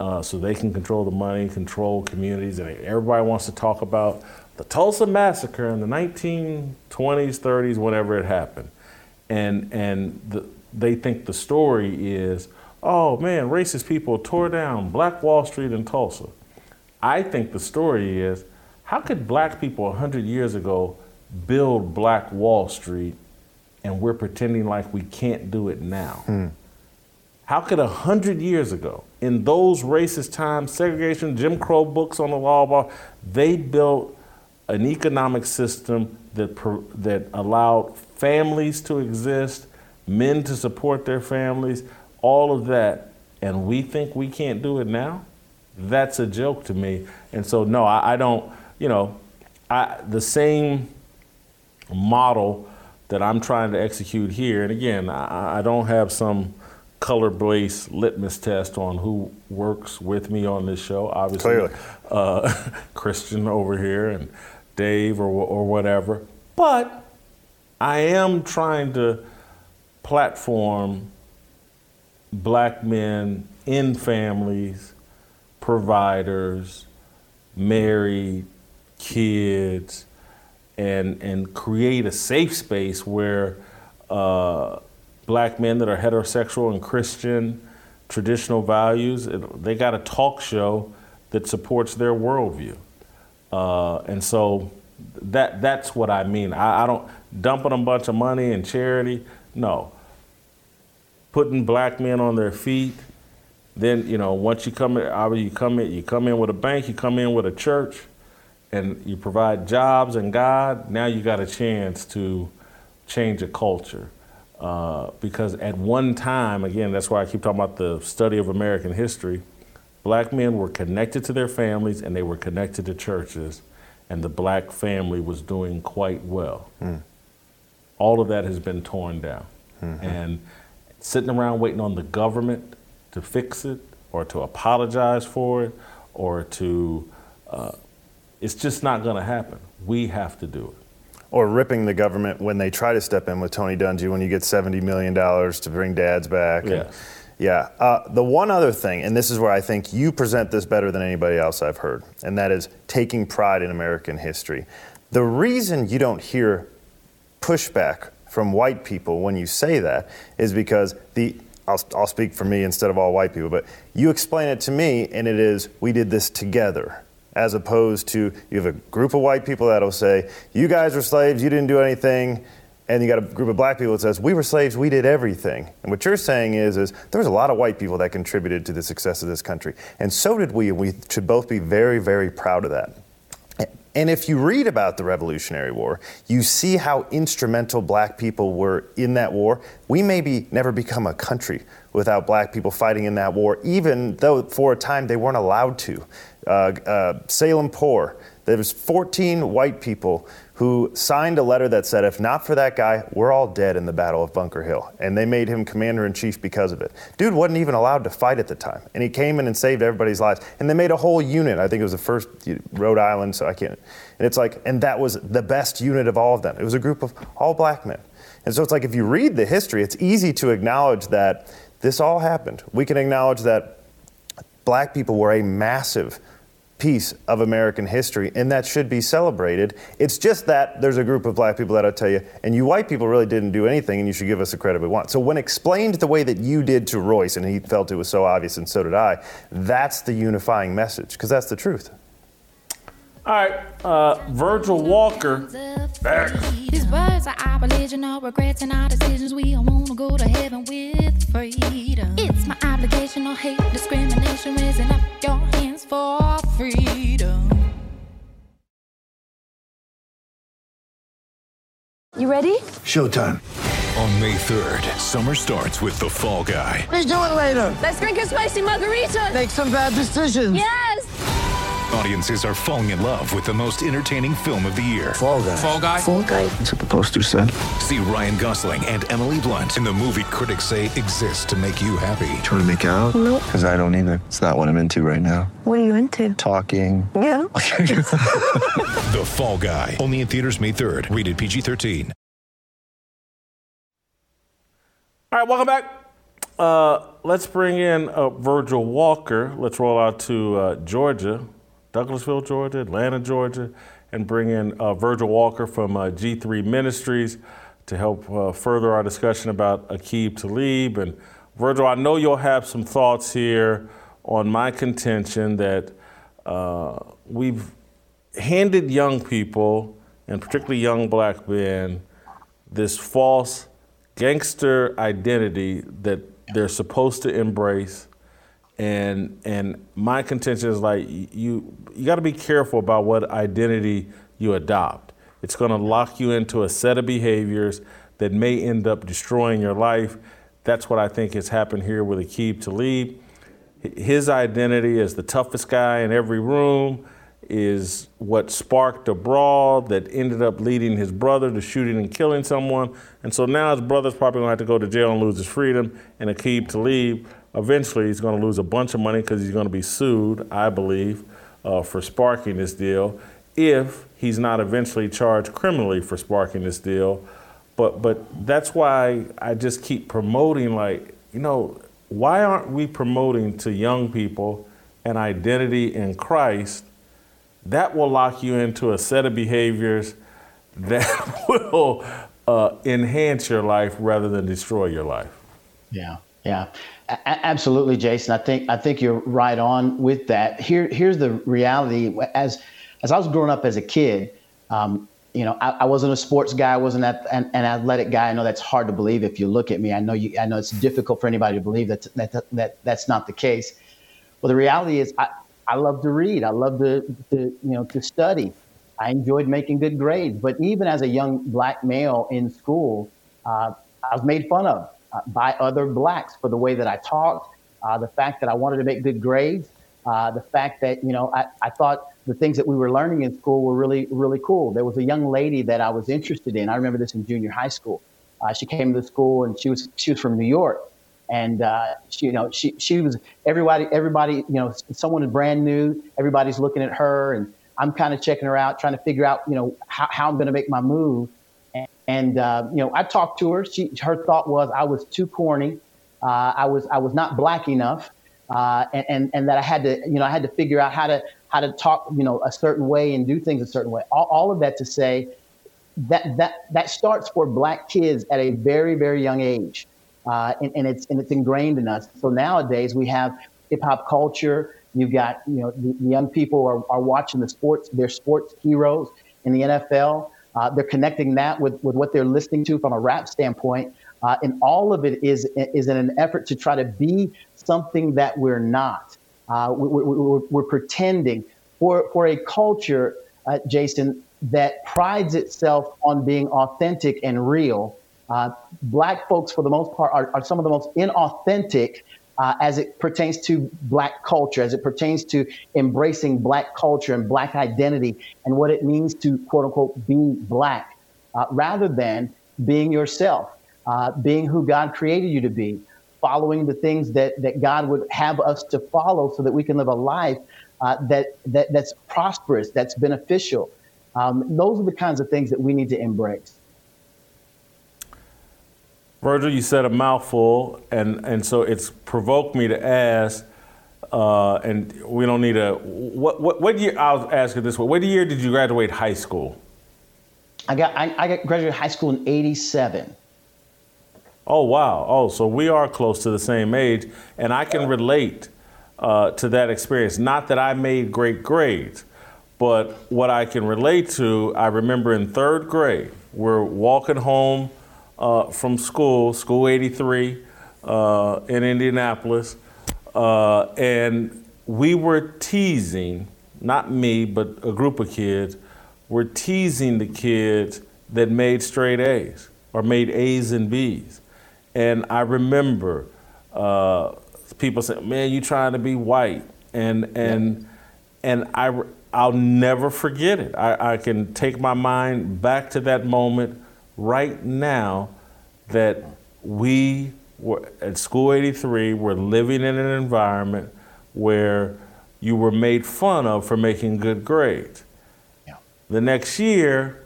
uh, so they can control the money, control communities, and everybody wants to talk about the Tulsa massacre in the 1920s, 30s, whenever it happened, and and the, they think the story is, oh man, racist people tore down Black Wall Street in Tulsa. I think the story is, how could black people 100 years ago build Black Wall Street, and we're pretending like we can't do it now? Hmm. How could a hundred years ago, in those racist times, segregation, Jim Crow books on the law bar, they built an economic system that that allowed families to exist, men to support their families, all of that, and we think we can't do it now? That's a joke to me. And so, no, I, I don't. You know, I, the same model that I'm trying to execute here. And again, I, I don't have some color-based litmus test on who works with me on this show. Obviously, Clearly. Uh, Christian over here and Dave or or whatever. But I am trying to platform black men in families, providers, married, kids, and and create a safe space where uh, black men that are heterosexual and Christian, traditional values, they got a talk show that supports their worldview, uh, and so that that's what I mean. I, I don't dumping a bunch of money in charity. No, putting black men on their feet. Then you know once you come in, you come in, you come in with a bank, you come in with a church, and you provide jobs and God. Now you got a chance to change a culture. Uh, because at one time, again, that's why I keep talking about the study of American history. Black men were connected to their families and they were connected to churches, and the black family was doing quite well. Mm. All of that has been torn down. Mm-hmm. And sitting around waiting on the government to fix it or to apologize for it or to, uh, it's just not going to happen. We have to do it. Or ripping the government when they try to step in with Tony Dungy when you get $70 million to bring dads back. Yeah. yeah. Uh, the one other thing, and this is where I think you present this better than anybody else I've heard, and that is taking pride in American history. The reason you don't hear pushback from white people when you say that is because the I'll, I'll speak for me instead of all white people, but you explain it to me, and it is we did this together, as opposed to you have a group of white people that'll say, You guys were slaves, you didn't do anything. And you got a group of black people that says, We were slaves, we did everything. And what you're saying is, is there's a lot of white people that contributed to the success of this country. And so did we, and we should both be very, very proud of that. And if you read about the Revolutionary War, you see how instrumental black people were in that war. We maybe never become a country without black people fighting in that war, even though for a time they weren't allowed to. Uh, uh, Salem Poor, there was 14 white people who signed a letter that said, if not for that guy, we're all dead in the Battle of Bunker Hill. And they made him commander in chief because of it. Dude wasn't even allowed to fight at the time. And he came in and saved everybody's lives. And they made a whole unit. I think it was the first Rhode Island, so I can't. And it's like, and that was the best unit of all of them. It was a group of all black men. And so it's like, if you read the history, it's easy to acknowledge that this all happened. We can acknowledge that black people were a massive piece of American history, and that should be celebrated. It's just that there's a group of black people that I'll tell you, and you white people really didn't do anything, and you should give us the credit we want. So when explained the way that you did to Royce, and he felt it was so obvious, and so did I, that's the unifying message, because that's the truth. All right, uh, Virgil Walker. Back. These words are our religion, our regrets and our decisions. We all wanna go to heaven with freedom. It's my obligation, no hate, discrimination, raising up your hands for freedom. You ready? Showtime. On May 3rd, summer starts with The Fall Guy. Let's do it later. Let's drink a spicy margarita. Make some bad decisions. Yes. Audiences are falling in love with the most entertaining film of the year. Fall guy. Fall guy. Fall guy. That's what the poster said. See Ryan Gosling and Emily Blunt in the movie critics say exists to make you happy. Trying to make it out? Nope. Because I don't either. It's not what I'm into right now. What are you into? Talking. Yeah. the Fall Guy. Only in theaters May 3rd. Rated PG-13. All right, welcome back. Uh, let's bring in uh, Virgil Walker. Let's roll out to uh, Georgia. Douglasville, Georgia, Atlanta, Georgia, and bring in uh, Virgil Walker from uh, G3 Ministries to help uh, further our discussion about Aqib Talib. And Virgil, I know you'll have some thoughts here on my contention that uh, we've handed young people, and particularly young black men, this false gangster identity that they're supposed to embrace and and my contention is like you you got to be careful about what identity you adopt. It's going to lock you into a set of behaviors that may end up destroying your life. That's what I think has happened here with Aqib Talib. His identity as the toughest guy in every room, is what sparked a brawl that ended up leading his brother to shooting and killing someone. And so now his brother's probably going to have to go to jail and lose his freedom. And Aqib Talib, eventually, he's going to lose a bunch of money because he's going to be sued, I believe, uh, for sparking this deal if he's not eventually charged criminally for sparking this deal. But, but that's why I just keep promoting, like, you know, why aren't we promoting to young people an identity in Christ that will lock you into a set of behaviors that will uh, enhance your life rather than destroy your life. Yeah, yeah, absolutely, Jason. I think I think you're right on with that. Here, here's the reality. As as I was growing up as a kid, um, you know, I, I, wasn't a sports guy. I wasn't an, an, athletic guy. I know that's hard to believe if you look at me. I know you. I know it's difficult for anybody to believe that that, that, that that's not the case. Well, the reality is, I, I love to read. I love to, to, you know, to study. I enjoyed making good grades. But even as a young black male in school, uh, I was made fun of uh, by other blacks for the way that I talked, uh, the fact that I wanted to make good grades, uh, the fact that, you know, I, I thought the things that we were learning in school were really, really cool. There was a young lady that I was interested in. I remember this in junior high school. Uh, she came to the school and she was, she was from New York and uh, she, you know, she she was everybody everybody you know someone is brand new. Everybody's looking at her, and I'm kind of checking her out, trying to figure out you know how, how I'm going to make my move. And, uh, you know, I talked to her. She her thought was I was too corny. Uh, I was I was not black enough, uh, and, and and that I had to you know I had to figure out how to how to talk you know a certain way and do things a certain way. All, all of that to say that that that starts for black kids at a very very young age uh, and, and, it's and it's ingrained in us. So nowadays we have hip hop culture. You've got you know the, the, young people are, are watching the sports, their sports heroes in the NFL. Uh, they're connecting that with, with what they're listening to from a rap standpoint. Uh, and all of it is is in an effort to try to be something that we're not. Uh, we, are we, we're pretending for for a culture, uh, Jason, that prides itself on being authentic and real. Uh, black folks, for the most part, are, are some of the most inauthentic uh, as it pertains to black culture, as it pertains to embracing black culture and black identity and what it means to quote unquote be black, uh, rather than being yourself, uh, being who God created you to be, following the things that, that God would have us to follow so that we can live a life uh, that, that, that's prosperous, that's beneficial. Um, those are the kinds of things that we need to embrace. Virgil, you said a mouthful, and, and so it's provoked me to ask, uh, and we don't need a, what, what, what year, I'll ask you this way, what year did you graduate high school? I got, I, I graduated high school in 87. Oh, wow. Oh, so we are close to the same age, and I can relate uh, to that experience. Not that I made great grades, but what I can relate to, I remember in third grade, we're walking home uh, from school, School 83 uh, in Indianapolis, uh, and we were teasing, not me, but a group of kids, were teasing the kids that made straight A's or made A's and B's. And I remember uh, people saying, "Man, you trying to be white," and and yeah. and I I'll never forget it. I, I can take my mind back to that moment right now that we were at School 83 were living in an environment where you were made fun of for making good grades. Yeah. The next year,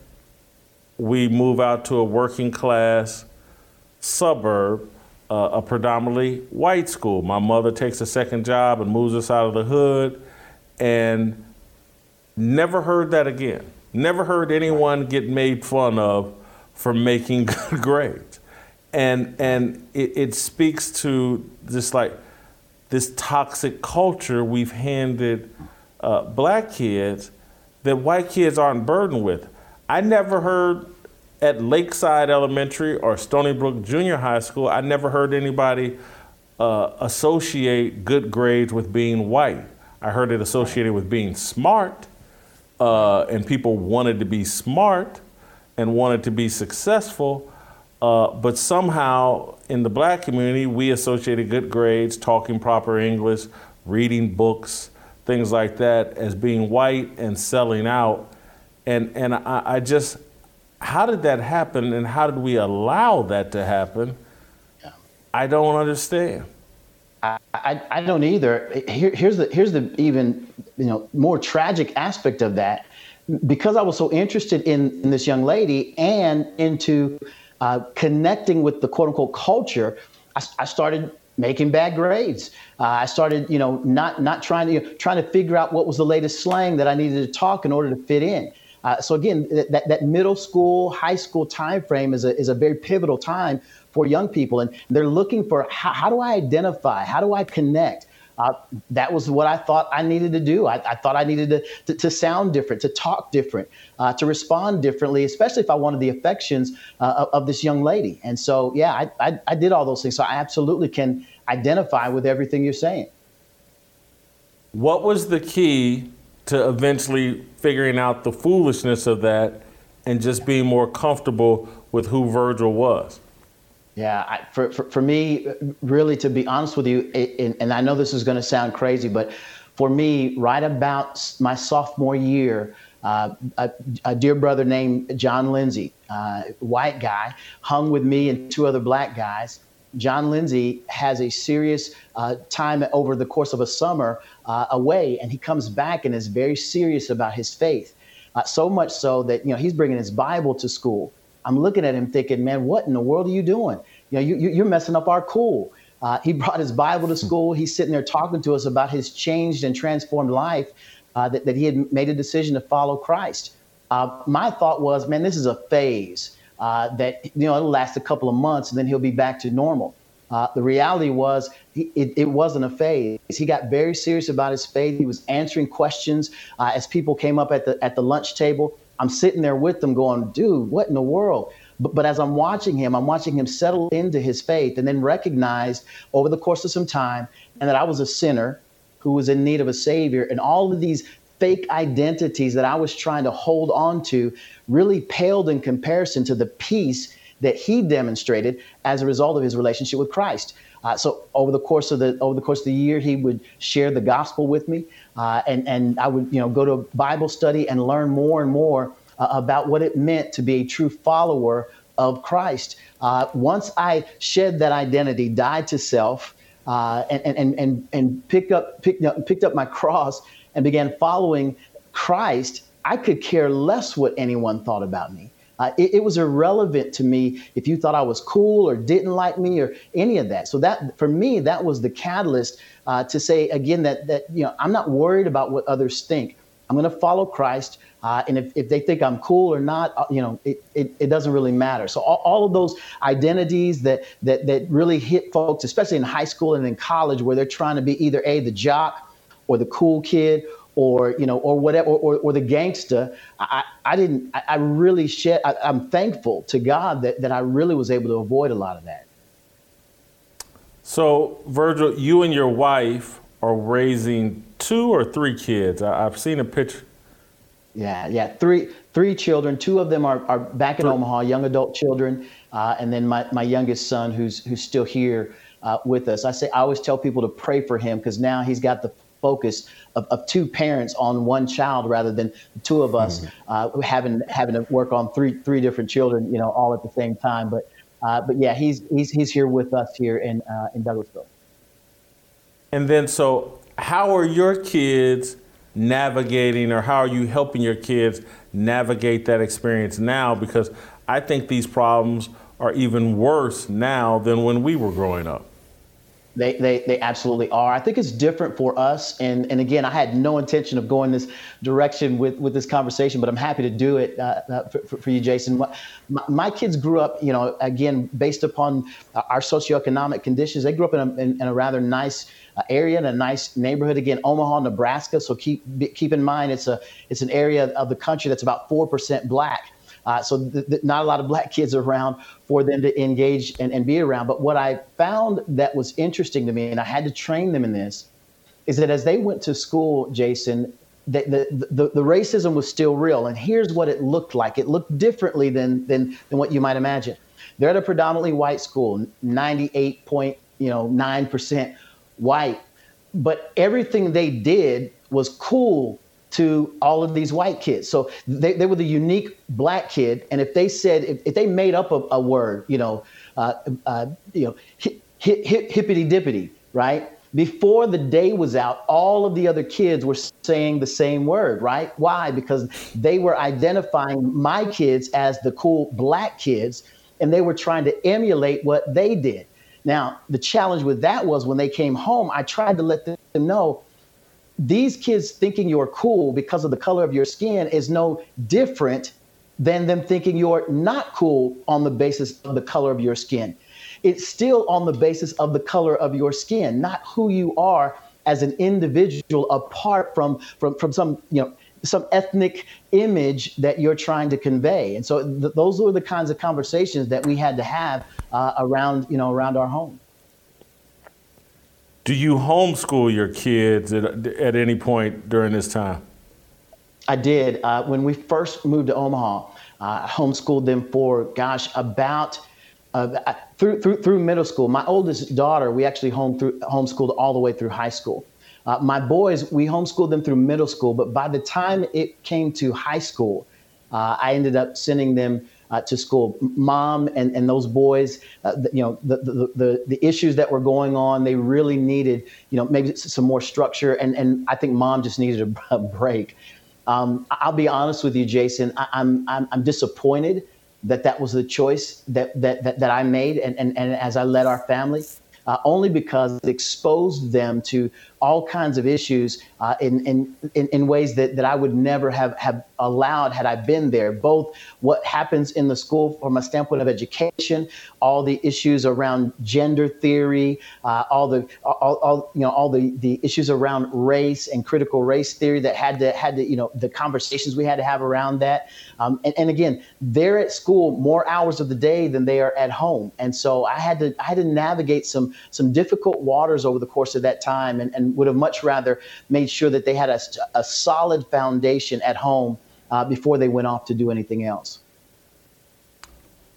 we move out to a working class suburb, uh, a predominantly white school. My mother takes a second job and moves us out of the hood, and never heard that again. Never heard anyone get made fun of for making good grades. And, and it, it speaks to this like this toxic culture we've handed uh, black kids that white kids aren't burdened with. I never heard at Lakeside Elementary or Stony Brook Junior High School, I never heard anybody uh, associate good grades with being white. I heard it associated with being smart, uh, and people wanted to be smart and wanted to be successful. Uh, but somehow in the black community, we associated good grades, talking proper English, reading books, things like that as being white and selling out. And, and I, I just, how did that happen and how did we allow that to happen? I don't understand. I, I, I don't either. Here, here's the here's the even you know more tragic aspect of that. Because I was so interested in, in this young lady and into uh, connecting with the quote unquote culture, I, I started making bad grades. Uh, I started, you know, not not trying to you know, trying to figure out what was the latest slang that I needed to talk in order to fit in. Uh, so again, that, that middle school, high school time frame is a, is a very pivotal time for young people. And they're looking for how, how do I identify? How do I connect? Uh, that was what I thought I needed to do. I, I thought I needed to, to, to, sound different, to talk different, uh, to respond differently, especially if I wanted the affections uh, of, this young lady. And so, yeah, I, I, I did all those things. So I absolutely can identify with everything you're saying. What was the key to eventually figuring out the foolishness of that and just being more comfortable with who Virgil was? Yeah, I, for, for, for me, really, to be honest with you, it, and I know this is going to sound crazy, but for me, right about my sophomore year, uh, a, a, dear brother named John Lindsay, uh, white guy, hung with me and two other black guys. John Lindsay has a serious uh, time over the course of a summer uh, away, and he comes back and is very serious about his faith. Uh, so much so that you know he's bringing his Bible to school. I'm looking at him thinking, man, what in the world are you doing? You know, you, you're messing up our cool. Uh, he brought his Bible to school. He's sitting there talking to us about his changed and transformed life, uh, that, that he had made a decision to follow Christ. Uh, my thought was, man, this is a phase uh, that, you know, it'll last a couple of months and then he'll be back to normal. Uh, the reality was he, it, it, wasn't a phase. He got very serious about his faith. He was answering questions uh, as people came up at the at the lunch table. I'm sitting there with them going, dude, what in the world? But, but as I'm watching him, I'm watching him settle into his faith and then recognize over the course of some time and that I was a sinner who was in need of a savior. And all of these fake identities that I was trying to hold on to really paled in comparison to the peace that he demonstrated as a result of his relationship with Christ. Uh, so over the course of the over the course of the year, he would share the gospel with me, uh, and and I would you know go to Bible study and learn more and more uh, about what it meant to be a true follower of Christ. Uh, once I shed that identity, died to self, uh, and, and, and, and picked, up, picked, up, picked up my cross and began following Christ, I could care less what anyone thought about me. Uh, it, it, was irrelevant to me if you thought I was cool or didn't like me or any of that. So that for me, that was the catalyst uh, to say again that that you know I'm not worried about what others think. I'm going to follow Christ. Uh, and if, if they think I'm cool or not, uh, you know, it, it, it doesn't really matter. So all, all, of those identities that, that, that really hit folks, especially in high school and in college, where they're trying to be either A, the jock or the cool kid or, you know, or whatever, or, or, or the gangster, I, I didn't, I, I really shed, I, I'm thankful to God that, that I really was able to avoid a lot of that. So, Virgil, you and your wife are raising two or three kids. I, have seen a picture. Yeah, yeah, three three children. Two of them are, are back in Omaha, young adult children, uh, and then my, my youngest son, who's who's still here uh, with us. I say I always tell people to pray for him because now he's got the focus of, of two parents on one child rather than two of us mm-hmm. uh, having having to work on three three different children, you know, all at the same time. But uh, but yeah, he's he's he's here with us here in uh, in Douglasville. And then so, how are your kids? navigating or how are you helping your kids navigate that experience now? Because I think these problems are even worse now than when we were growing up. They, they, they absolutely are. I think it's different for us. And, and again, I had no intention of going this direction with, with this conversation, but I'm happy to do it uh, uh for, for, you, Jason. My, my, kids grew up, you know, again, based upon our socioeconomic conditions, they grew up in a, in, in a rather nice uh, area in a nice neighborhood. Again, Omaha, Nebraska. So keep keep in mind it's a it's an area of the country that's about four percent black. Uh, so th- th- not a lot of black kids around for them to engage and, and be around. But what I found that was interesting to me, and I had to train them in this, is that as they went to school, Jason, the, the, the, the, racism was still real. And here's what it looked like. It looked differently than, than, than what you might imagine. They're at a predominantly white school, 98.9% white, but everything they did was cool to all of these white kids. So they, they were the unique black kid. And if they said, if, if they made up a, a word, you know, uh, uh, you know, hip, hip, hippity dippity, right? Before the day was out, all of the other kids were saying the same word, right? Why? Because they were identifying my kids as the cool black kids and they were trying to emulate what they did. Now, the challenge with that was when they came home, I tried to let them know these kids thinking you're cool because of the color of your skin is no different than them thinking you're not cool on the basis of the color of your skin. It's still on the basis of the color of your skin, not who you are as an individual apart from from from some, you know, some ethnic image that you're trying to convey. And so th- those were the kinds of conversations that we had to have uh, around, you know, around our home. Do you homeschool your kids at, at any point during this time? I did. Uh, when we first moved to Omaha, uh, I homeschooled them for, gosh, about uh, through, through, through middle school. My oldest daughter, we actually home through, homeschooled all the way through high school. Uh, my boys, we homeschooled them through middle school, but by the time it came to high school, uh, I ended up sending them uh, to school. Mom and, and those boys, uh, you know, the, the, the, the, issues that were going on, they really needed, you know, maybe some more structure. And, and I think mom just needed a, break. Um, I'll be honest with you, Jason, I, I'm, I'm, I'm disappointed that that was the choice that, that, that, that I made. And, and, and as I led our family, uh, only because it exposed them to all kinds of issues uh, in, in, in, in, ways that, that I would never have, have allowed had I been there. Both what happens in the school from a standpoint of education, all the issues around gender theory, uh, all the all, all, you know all the, the issues around race and critical race theory that had to had to you know the conversations we had to have around that. Um, and, and again, they're at school more hours of the day than they are at home, and so I had to I had to navigate some some difficult waters over the course of that time, and, and would have much rather made sure that they had a, a solid foundation at home uh, before they went off to do anything else.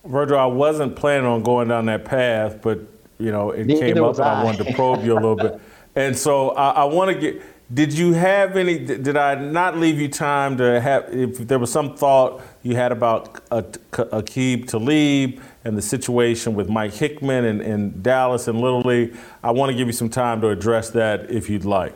Virgil, I wasn't planning on going down that path, but you know it Neither came up, and I. I wanted to probe you a little bit. And so I, I want to get. Did you have any? Did I not leave you time to have? If there was some thought you had about Aqib Talib and the situation with Mike Hickman and, and Dallas and Little League. I want to give you some time to address that if you'd like.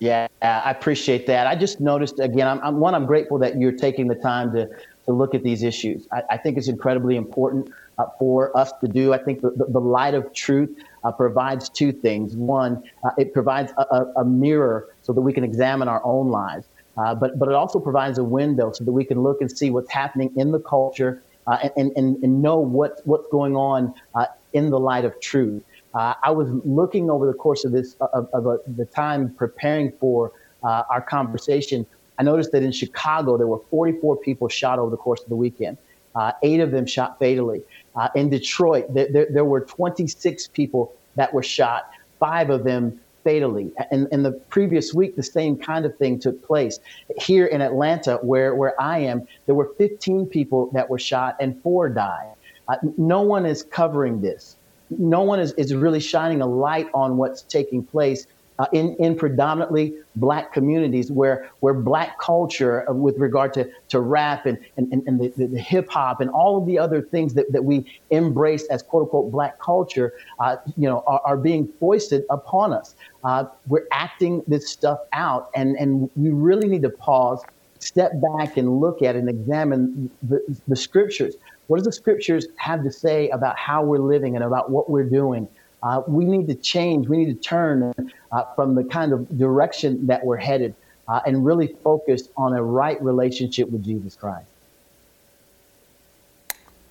Yeah, I appreciate that. I just noticed again. I'm, I'm one. I'm grateful that you're taking the time to to look at these issues. I, I think it's incredibly important uh, for us to do. I think the, the, the light of truth uh, provides two things. One, uh, it provides a, a, a, mirror so that we can examine our own lives. Uh, but but it also provides a window so that we can look and see what's happening in the culture uh, and, and, and know what, what's going on uh, in the light of truth. Uh, I was looking over the course of this of, of the time preparing for uh, our conversation. I noticed that in Chicago there were 44 people shot over the course of the weekend. Uh, eight of them shot fatally. Uh, in Detroit, there, there, there were 26 people that were shot. Five of them fatally. And in the previous week, the same kind of thing took place. Here in Atlanta, where, where I am, there were 15 people that were shot and four died. Uh, no one is covering this. No one is, is really shining a light on what's taking place uh, in, in predominantly black communities where, where black culture uh, with regard to, to rap and, and, and the, the, the hip hop and all of the other things that, that we embrace as quote unquote black culture, uh, you know, are, are, being foisted upon us. Uh, we're acting this stuff out and, and we really need to pause, step back and look at and examine the, the scriptures. What does the scriptures have to say about how we're living and about what we're doing? Uh, we need to change. We need to turn uh, from the kind of direction that we're headed uh, and really focus on a right relationship with Jesus Christ.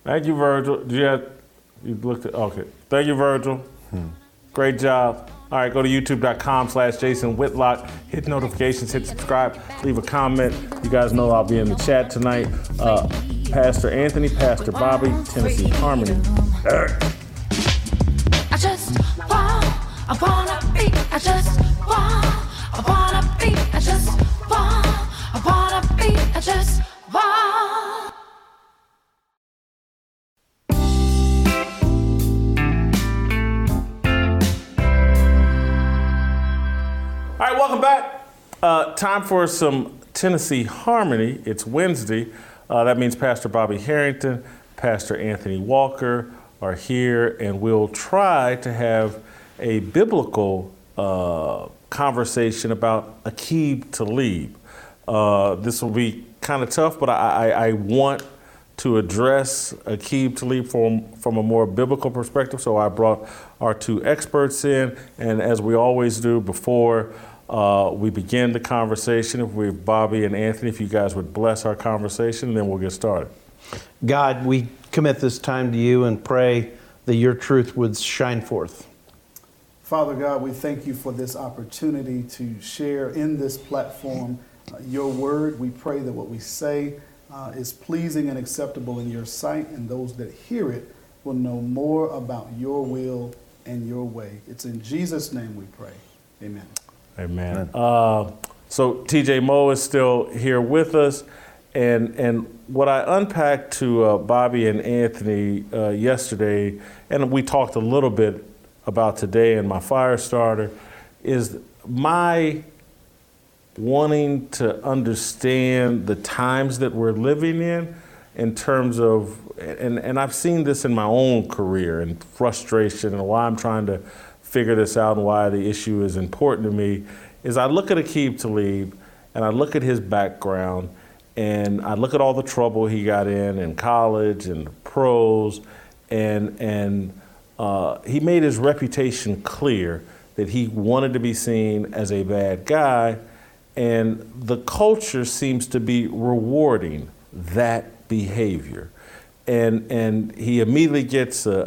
Thank you, Virgil. Do you have, you looked at, okay. Thank you, Virgil. Hmm. Great job. All right, go to youtube.com slash Jason Whitlock. Hit notifications, hit subscribe, leave a comment. You guys know I'll be in the chat tonight. Uh, Pastor Anthony, Pastor Bobby, Tennessee Harmony. I just want, I wanna be, I just want, I wanna be, I just want, I wanna be, I just want. Welcome back. Uh, time for some Tennessee Harmony. It's Wednesday. Uh, that means Pastor Bobby Harrington, Pastor Anthony Walker are here, and we'll try to have a biblical uh, conversation about Aqib Talib. Uh, this will be kind of tough, but I, I, I want to address Aqib Talib from, from a more biblical perspective. So I brought our two experts in, and as we always do before uh, we begin the conversation, if we Bobby and Anthony, if you guys would bless our conversation, then we'll get started. God, we commit this time to you and pray that your truth would shine forth. Father God, we thank you for this opportunity to share in this platform uh, your word. We pray that what we say uh, is pleasing and acceptable in your sight, and those that hear it will know more about your will and your way. It's in Jesus' name we pray. Amen. Amen. Uh, so TJ Moe is still here with us, and and what I unpacked to uh, Bobby and Anthony uh, yesterday, and we talked a little bit about today in my fire starter, is my wanting to understand the times that we're living in in terms of and, and I've seen this in my own career and frustration and why I'm trying to figure this out and why the issue is important to me is I look at Aqib Talib and I look at his background and I look at all the trouble he got in in college and pros and and uh, he made his reputation clear that he wanted to be seen as a bad guy and the culture seems to be rewarding that behavior. And, and he immediately gets a,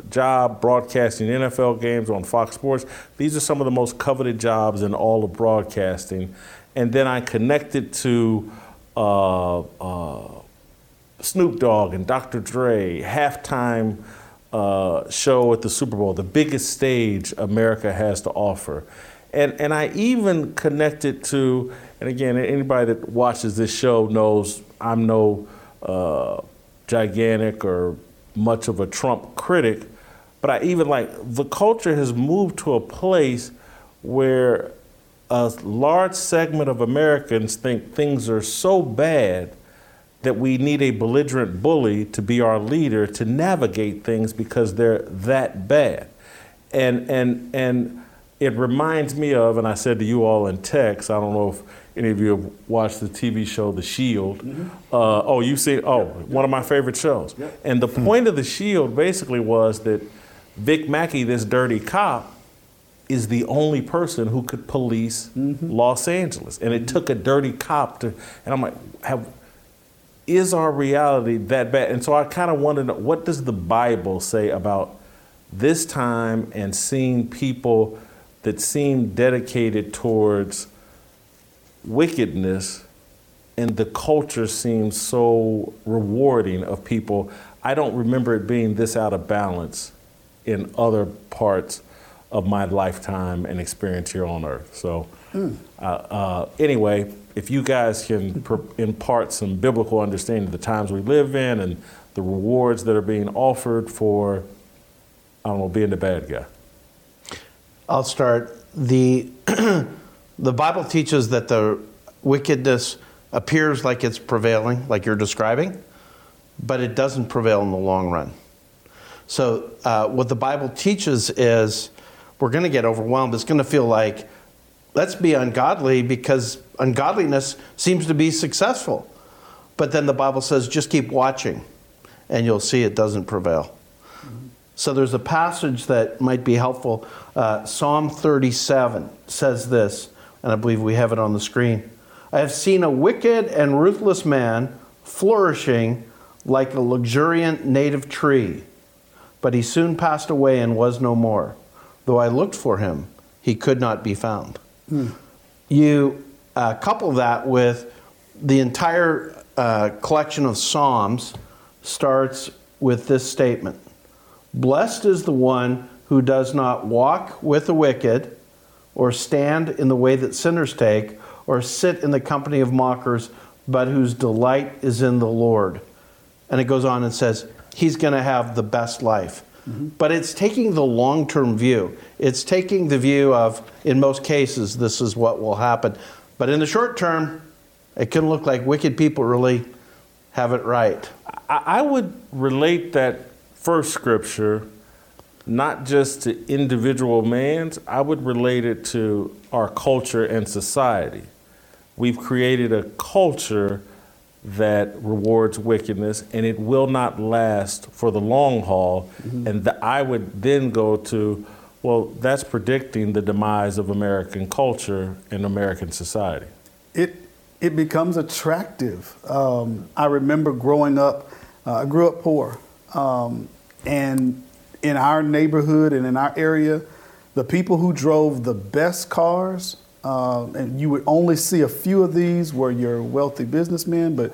a, job broadcasting NFL games on Fox Sports. These are some of the most coveted jobs in all of broadcasting. And then I connected to uh, uh, Snoop Dogg and Dr. Dre, halftime uh, show at the Super Bowl, the biggest stage America has to offer. And, and I even connected to, and again, anybody that watches this show knows I'm no uh, gigantic or much of a Trump critic, but I even like the culture has moved to a place where a large segment of Americans think things are so bad that we need a belligerent bully to be our leader to navigate things because they're that bad. And, and, and, it reminds me of, and I said to you all in text, I don't know if any of you have watched the TV show The Shield. Mm-hmm. Uh, oh, you see, oh, yep. one of my favorite shows. And the point of The Shield basically was that Vic Mackey, this dirty cop, is the only person who could police mm-hmm. Los Angeles. And it took a dirty cop to, and I'm like, have, is our reality that bad? And so I kind of wanted to know, what does the Bible say about this time and seeing people that seem dedicated towards wickedness, and the culture seems so rewarding of people. I don't remember it being this out of balance in other parts of my lifetime and experience here on earth. So, mm. uh, uh, anyway, if you guys can per- impart some biblical understanding of the times we live in and the rewards that are being offered for, I don't know, being the bad guy. I'll start. The, the Bible teaches that the wickedness appears like it's prevailing, like you're describing, but it doesn't prevail in the long run. So, uh, what the Bible teaches is we're going to get overwhelmed. It's going to feel like, let's be ungodly because ungodliness seems to be successful. But then the Bible says, just keep watching, and you'll see it doesn't prevail. So there's a passage that might be helpful. Uh, Psalm 37 says this, and I believe we have it on the screen. I have seen a wicked and ruthless man flourishing like a luxuriant native tree, but he soon passed away and was no more. Though I looked for him, he could not be found. Hmm. You uh, couple that with the entire uh, collection of Psalms starts with this statement Blessed is the one who does not walk with the wicked, or stand in the way that sinners take, or sit in the company of mockers, but whose delight is in the Lord. And it goes on and says, He's going to have the best life. Mm-hmm. But it's taking the long term view. It's taking the view of, in most cases, this is what will happen. But in the short term, it can look like wicked people really have it right. I, I would relate that first scripture not just to individual man's, I would relate it to our culture and society. We've created a culture that rewards wickedness and it will not last for the long haul. Mm-hmm. And the, I would then go to, well, that's predicting the demise of American culture and American society. It, it becomes attractive. Um, I remember growing up, uh, I grew up poor. Um, and in our neighborhood and in our area, the people who drove the best cars, uh, and you would only see a few of these were your wealthy businessmen, but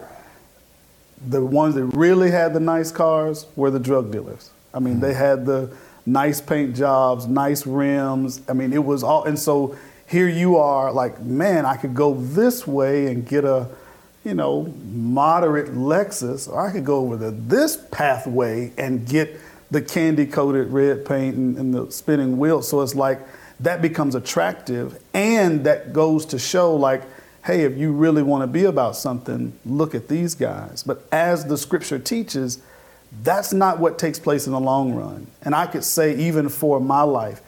the ones that really had the nice cars were the drug dealers. I mean, mm-hmm. they had the nice paint jobs, nice rims. I mean, it was all, and so here you are, like, man, I could go this way and get a, you know, moderate Lexus, or I could go over the, this pathway and get the candy coated red paint and, and the spinning wheels. So it's like that becomes attractive, and that goes to show, like, hey, if you really want to be about something, look at these guys. But as the scripture teaches, that's not what takes place in the long run. And I could say, even for my life,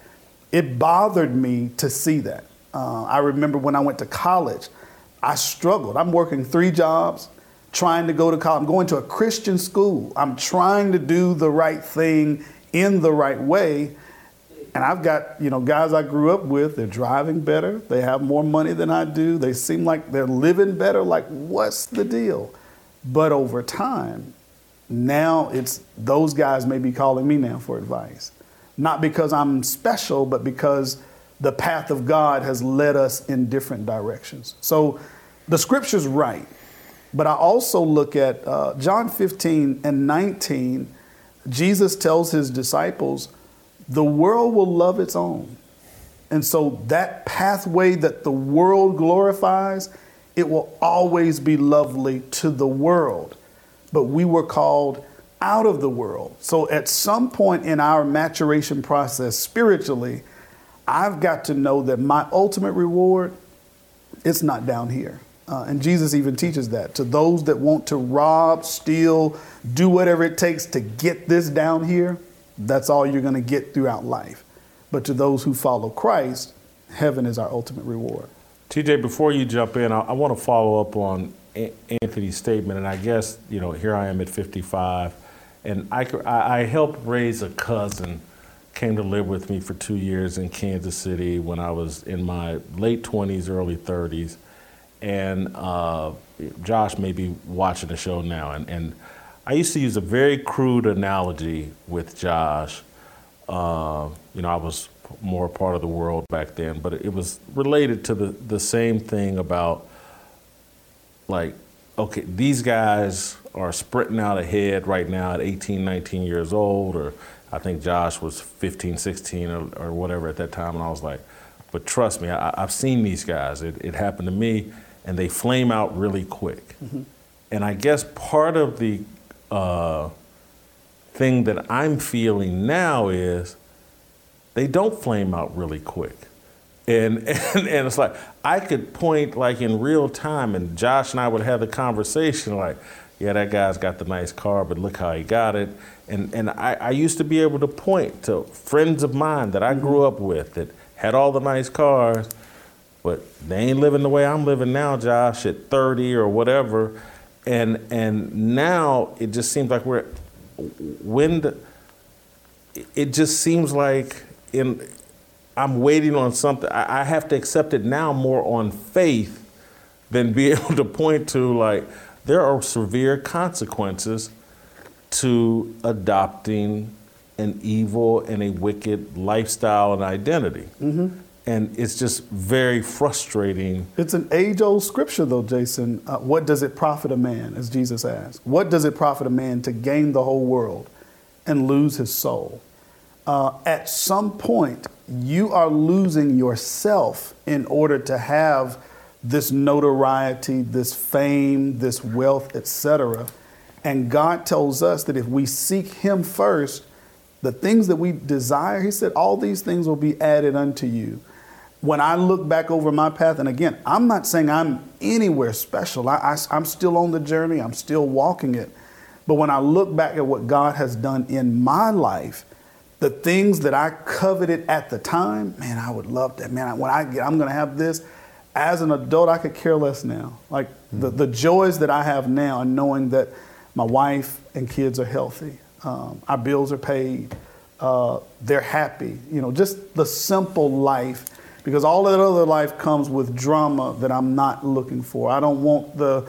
it bothered me to see that. Uh, I remember when I went to college, I struggled. I'm working three jobs, trying to go to college. I'm going to a Christian school. I'm trying to do the right thing in the right way. And I've got, you know, guys I grew up with, they're driving better. They have more money than I do. They seem like they're living better. Like, what's the deal? But over time, now it's those guys may be calling me now for advice. Not because I'm special, but because the path of God has led us in different directions. So the scripture's right. But I also look at uh, John 15 and 19. Jesus tells his disciples, the world will love its own. And so that pathway that the world glorifies, it will always be lovely to the world. But we were called out of the world. So at some point in our maturation process spiritually, I've got to know that my ultimate reward, it's not down here. Uh, and Jesus even teaches that to those that want to rob, steal, do whatever it takes to get this down here, that's all you're going to get throughout life. But to those who follow Christ, heaven is our ultimate reward. TJ, before you jump in, I, I want to follow up on a- Anthony's statement. And I guess, you know, here I am at 55, and I, I, I helped raise a cousin, came to live with me for two years in Kansas City when I was in my late 20s, early 30s and uh, Josh may be watching the show now. And, and I used to use a very crude analogy with Josh. Uh, you know, I was more part of the world back then, but it was related to the, the same thing about like, okay, these guys are sprinting out ahead right now at 18, 19 years old, or I think Josh was 15, 16 or, or whatever at that time. And I was like, but trust me, I, have seen these guys. It, it happened to me and they flame out really quick. Mm-hmm. And I guess part of the uh, thing that I'm feeling now is they don't flame out really quick. And, and, and it's like, I could point like in real time, and Josh and I would have the conversation like, yeah, that guy's got the nice car, but look how he got it. And, and I, I used to be able to point to friends of mine that I grew mm-hmm. up with that had all the nice cars, but they ain't living the way I'm living now, Josh, at 30 or whatever. And and now it just seems like we're when the, it just seems like in I'm waiting on something. I, I have to accept it now more on faith than be able to point to like there are severe consequences to adopting an evil and a wicked lifestyle and identity. Mm-hmm and it's just very frustrating. It's an age old scripture, though, Jason. Uh, what does it profit a man, as Jesus asked? What does it profit a man to gain the whole world and lose his soul? Uh, at some point, you are losing yourself in order to have this notoriety, this fame, this wealth, etc. And God tells us that if we seek Him first, the things that we desire, He said, all these things will be added unto you. When I look back over my path, and again, I'm not saying I'm anywhere special. I, I, I'm still on the journey, I'm still walking it. But when I look back at what God has done in my life, the things that I coveted at the time, man, I would love that. Man, when I get, I'm going to have this. As an adult, I could care less now. Like mm-hmm. the, the joys that I have now, and knowing that my wife and kids are healthy, um, our bills are paid, uh, they're happy. You know, just the simple life, because all that other life comes with drama that I'm not looking for. I don't want the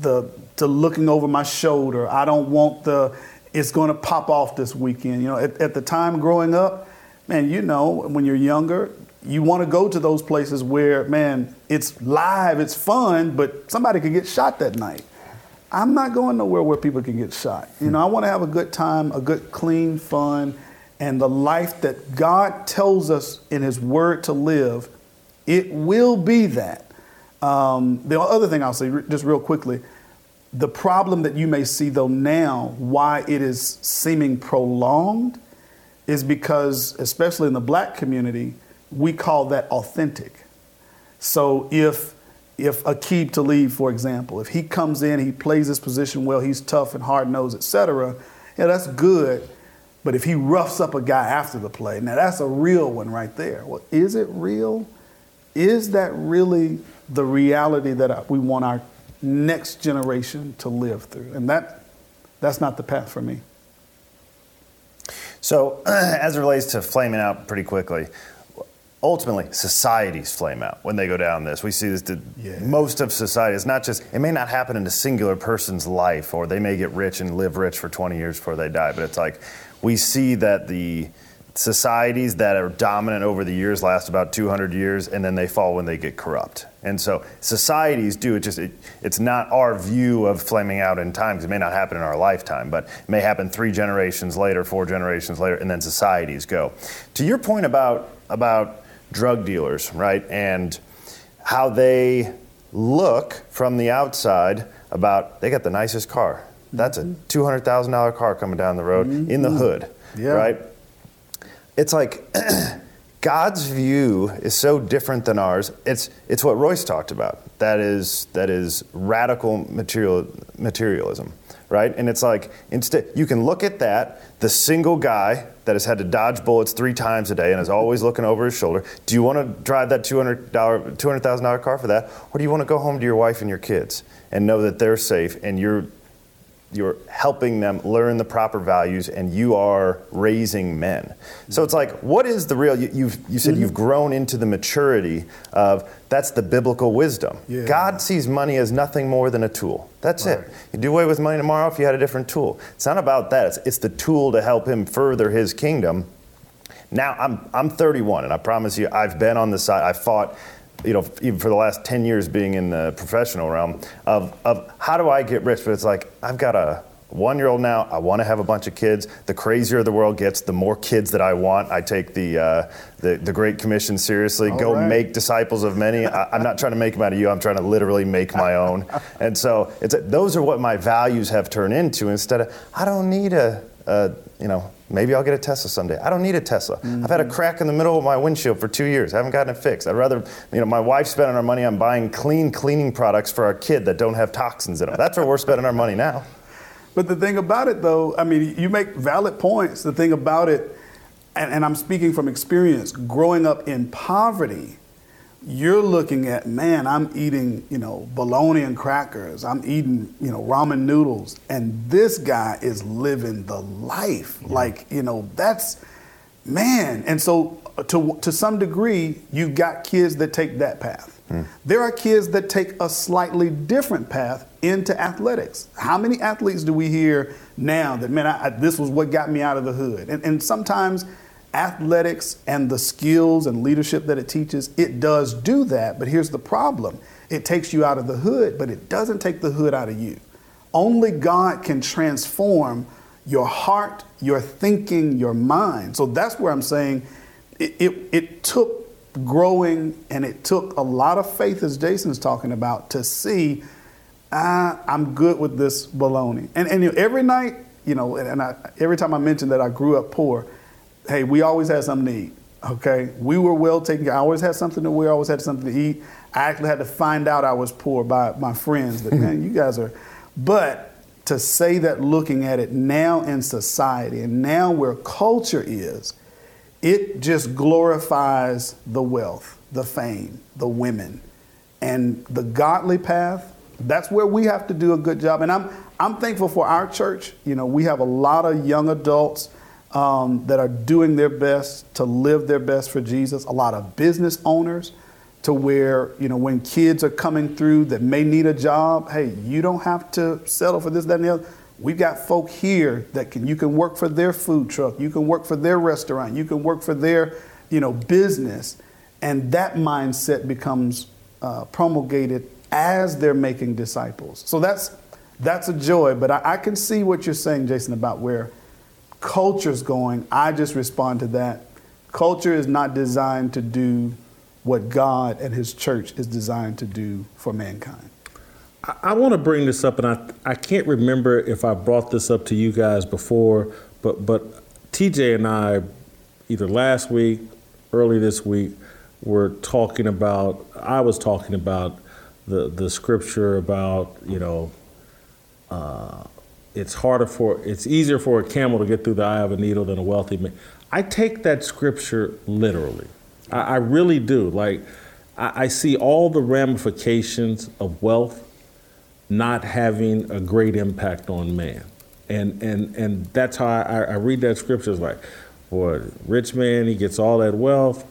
the the looking over my shoulder. I don't want the it's going to pop off this weekend. You know, at, at the time growing up, man, you know, when you're younger, you want to go to those places where, man, it's live, it's fun, but somebody could get shot that night. I'm not going nowhere where people can get shot. You know, I want to have a good time, a good, clean, fun, and the life that God tells us in His Word to live. It will be that. Um, the other thing I'll say, just real quickly, the problem that you may see, though, now, why it is seeming prolonged, is because, especially in the black community, we call that authentic. So if if Aqib Talib, for example, if he comes in, he plays his position well, he's tough and hard nosed, etc. Yeah, that's good. But if he roughs up a guy after the play, now that's a real one right there. Well, is it real? Is that really the reality that we want our next generation to live through. And that, that's not the path for me. So, as it relates to flaming out pretty quickly, ultimately societies flame out when they go down this. We see this to yeah. most of society. It's not just, it may not happen in a singular person's life, or they may get rich and live rich for 20 years before they die, but it's like we see that the societies that are dominant over the years last about 200 years and then they fall when they get corrupt. And so societies do it just it, it's not our view of flaming out in time it may not happen in our lifetime but it may happen three generations later four generations later and then societies go. To your point about about drug dealers right and how they look from the outside about they got the nicest car that's a $200000 car coming down the road mm-hmm. in the hood yeah. right it's like God's view is so different than ours. It's it's what Royce talked about. That is that is radical material materialism, right? And it's like instead you can look at that, the single guy that has had to dodge bullets three times a day and is always looking over his shoulder. Do you want to drive that two hundred dollar two hundred thousand dollar car for that, or do you want to go home to your wife and your kids and know that they're safe and you're you're helping them learn the proper values and you are raising men. So it's like what is the real you, you've, you said mm-hmm. you've grown into the maturity of that's the biblical wisdom. Yeah. god sees money as nothing more than a tool. That's right. it you do away with money tomorrow if you had a different tool. It's not about that. It's, it's the tool to help him further his kingdom. Now i'm, I'm 31 and i promise you i've been on the side i fought you know, even for the last 10 years being in the professional realm of, of how do I get rich? But it's like, I've got a one year old now, I want to have a bunch of kids. The crazier the world gets, the more kids that I want. I take the, uh, the, the, Great Commission seriously. All Go right. make disciples of many. I, am not trying to make them out of you, I'm trying to literally make my own. and so it's, those are what my values have turned into instead of, I don't need a, a you know, Maybe I'll get a Tesla someday. I don't need a Tesla. Mm-hmm. I've had a mm-hmm. crack in the middle of my windshield for two years. I haven't gotten it fixed. I'd rather, you know, my wife's spending our money on buying clean cleaning products for our kid that don't have toxins in them. That's where we're spending our money now. But the thing about it, though, I mean, you make valid points. The thing about it, and, and I'm speaking from experience, growing up in poverty, you're looking at, man, I'm eating, you know, bologna and crackers. I'm eating, you know, ramen noodles. And this guy is living the life. Yeah. Like, you know, that's, man. And so uh, to, to some degree, you've got kids that take that path. Mm. There are kids that take a slightly different path into athletics. How many athletes do we hear now that, man, I, I, this was what got me out of the hood? And, and sometimes athletics and the skills and leadership that it teaches, it does do that. But here's the problem it takes you out of the hood, but it doesn't take the hood out of you. Only God can transform your heart, your thinking, your mind. So that's where I'm saying it, it, it took growing and it took a lot of faith, as Jason's talking about, to see ah, I'm good with this baloney. And, and every night, you know, and I, every time I mention that I grew up poor, hey, we always had something to eat. Okay, we were well taken care. I always had something to wear. Always had something to eat. I actually had to find out I was poor by my friends. That man, you guys are. But to say that, looking at it now in society and now where culture is, it just glorifies the wealth, the fame, the women, and the godly path. That's where we have to do a good job. And I'm I'm thankful for our church. You know, we have a lot of young adults um, that are doing their best to live their best for Jesus. A lot of business owners to where, you know, when kids are coming through that may need a job, hey, you don't have to settle for this, that, and the other. We've got folk here that can you can work for their food truck, you can work for their restaurant, you can work for their, you know, business. And that mindset becomes uh, promulgated as they're making disciples. So that's that's a joy. But I, I can see what you're saying, Jason, about where culture's going. I just respond to that. Culture is not designed to do what God and His church is designed to do for mankind. I, I want to bring this up, and I, I can't remember if I brought this up to you guys before, but, but TJ and I, either last week, early this week, were talking about, I was talking about the, the scripture about, you know, uh, it's harder for, it's easier for a camel to get through the eye of a needle than a wealthy man. I take that scripture literally. I, I really do. Like, I, I see all the ramifications of wealth not having a great impact on man. And, and, and that's how I, I read that scripture. It's like, boy, rich man, he gets all that wealth,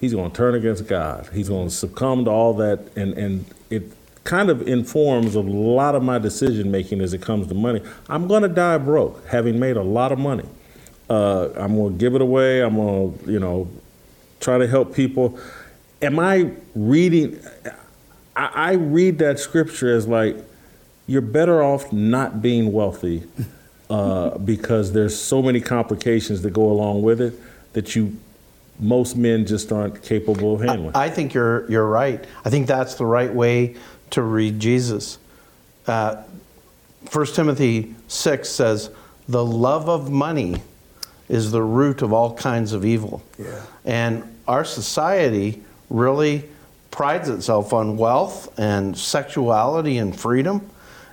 he's going to turn against God. He's going to succumb to all that. And, and it kind of informs a lot of my decision making as it comes to money. I'm going to die broke, having made a lot of money. Uh, I'm going to give it away. I'm going to, you know, try to help people. Am I reading? I, I read that scripture as like, you're better off not being wealthy uh, because there's so many complications that go along with it that you most men just aren't capable of handling. I, I think you're you're right. I think that's the right way to read Jesus. Uh, 1 Timothy 6 says, The love of money is the root of all kinds of evil. Yeah. And our society really prides itself on wealth and sexuality and freedom.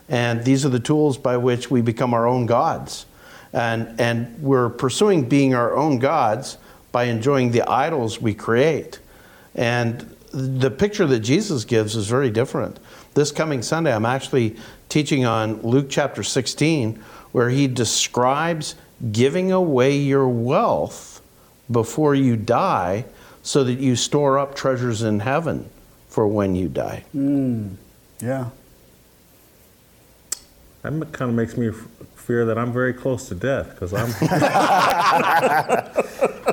And these are the tools by which we become our own gods. And, and we're pursuing being our own gods by enjoying the idols we create. And the picture that Jesus gives is very different. This coming Sunday, I'm actually teaching on Luke chapter 16, where he describes giving away your wealth before you die so that you store up treasures in heaven for when you die. Mm, yeah. That kind of makes me f- fear that I'm very close to death because I'm.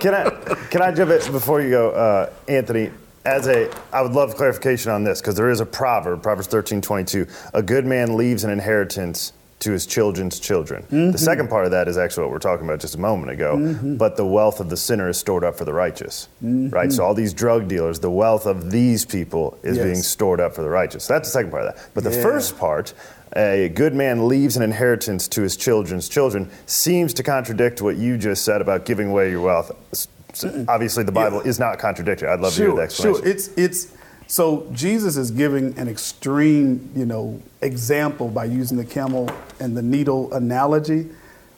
can I can I jump in before you go, uh, Anthony? As a, I would love clarification on this because there is a proverb, Proverbs thirteen twenty two. A good man leaves an inheritance to his children's children. Mm-hmm. The second part of that is actually what we're talking about just a moment ago. Mhm. But the wealth of the sinner is stored up for the righteous, Mhm. right? So all these drug dealers, the wealth of these people is Yes. being stored up for the righteous. That's the second part of that. But the Yeah. first part, a good man leaves an inheritance to his children's children, seems to contradict what you just said about giving away your wealth. Obviously, the Bible is not contradictory. I'd love to hear the Sure, explanation. sure. It's it's so Jesus is giving an extreme, you know, example by using the camel and the needle analogy.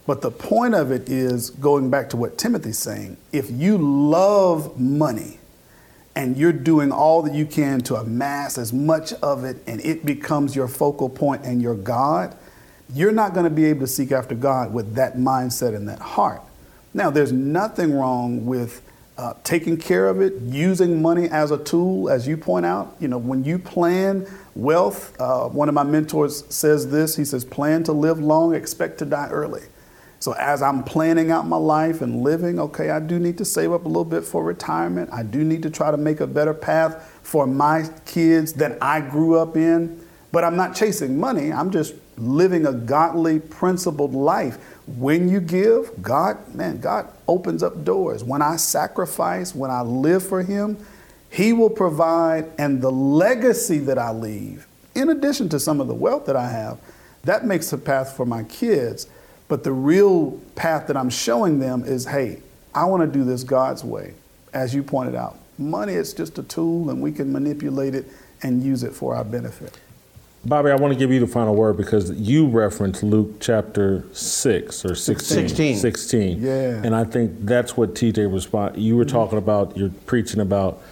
But the point of it is going back to what Timothy's saying. If you love money and you're doing all that you can to amass as much of it and it becomes your focal point and your God, you're not going to be able to seek after God with that mindset and that heart. Now, there's nothing wrong with uh, taking care of it, using money as a tool, as you point out. You know, when you plan wealth, uh, one of my mentors says this. He says, "Plan to live long, expect to die early." So as I'm planning out my life and living, okay, I do need to save up a little bit for retirement. I do need to try to make a better path for my kids than I grew up in. But I'm not chasing money. I'm just living a godly, principled life. When you give, God, man, God opens up doors. When I sacrifice, when I live for Him, He will provide, and the legacy that I leave, in addition to some of the wealth that I have, that makes a path for my kids. But the real path that I'm showing them is hey, I want to do this God's way. as you pointed out, money is just a tool and we can manipulate it and use it for our benefit. Bobby, I want to give you the final word because you referenced Luke chapter 6 or 16. 16. 16. Yeah. And I think that's what TJ respond. You were talking about, you're preaching about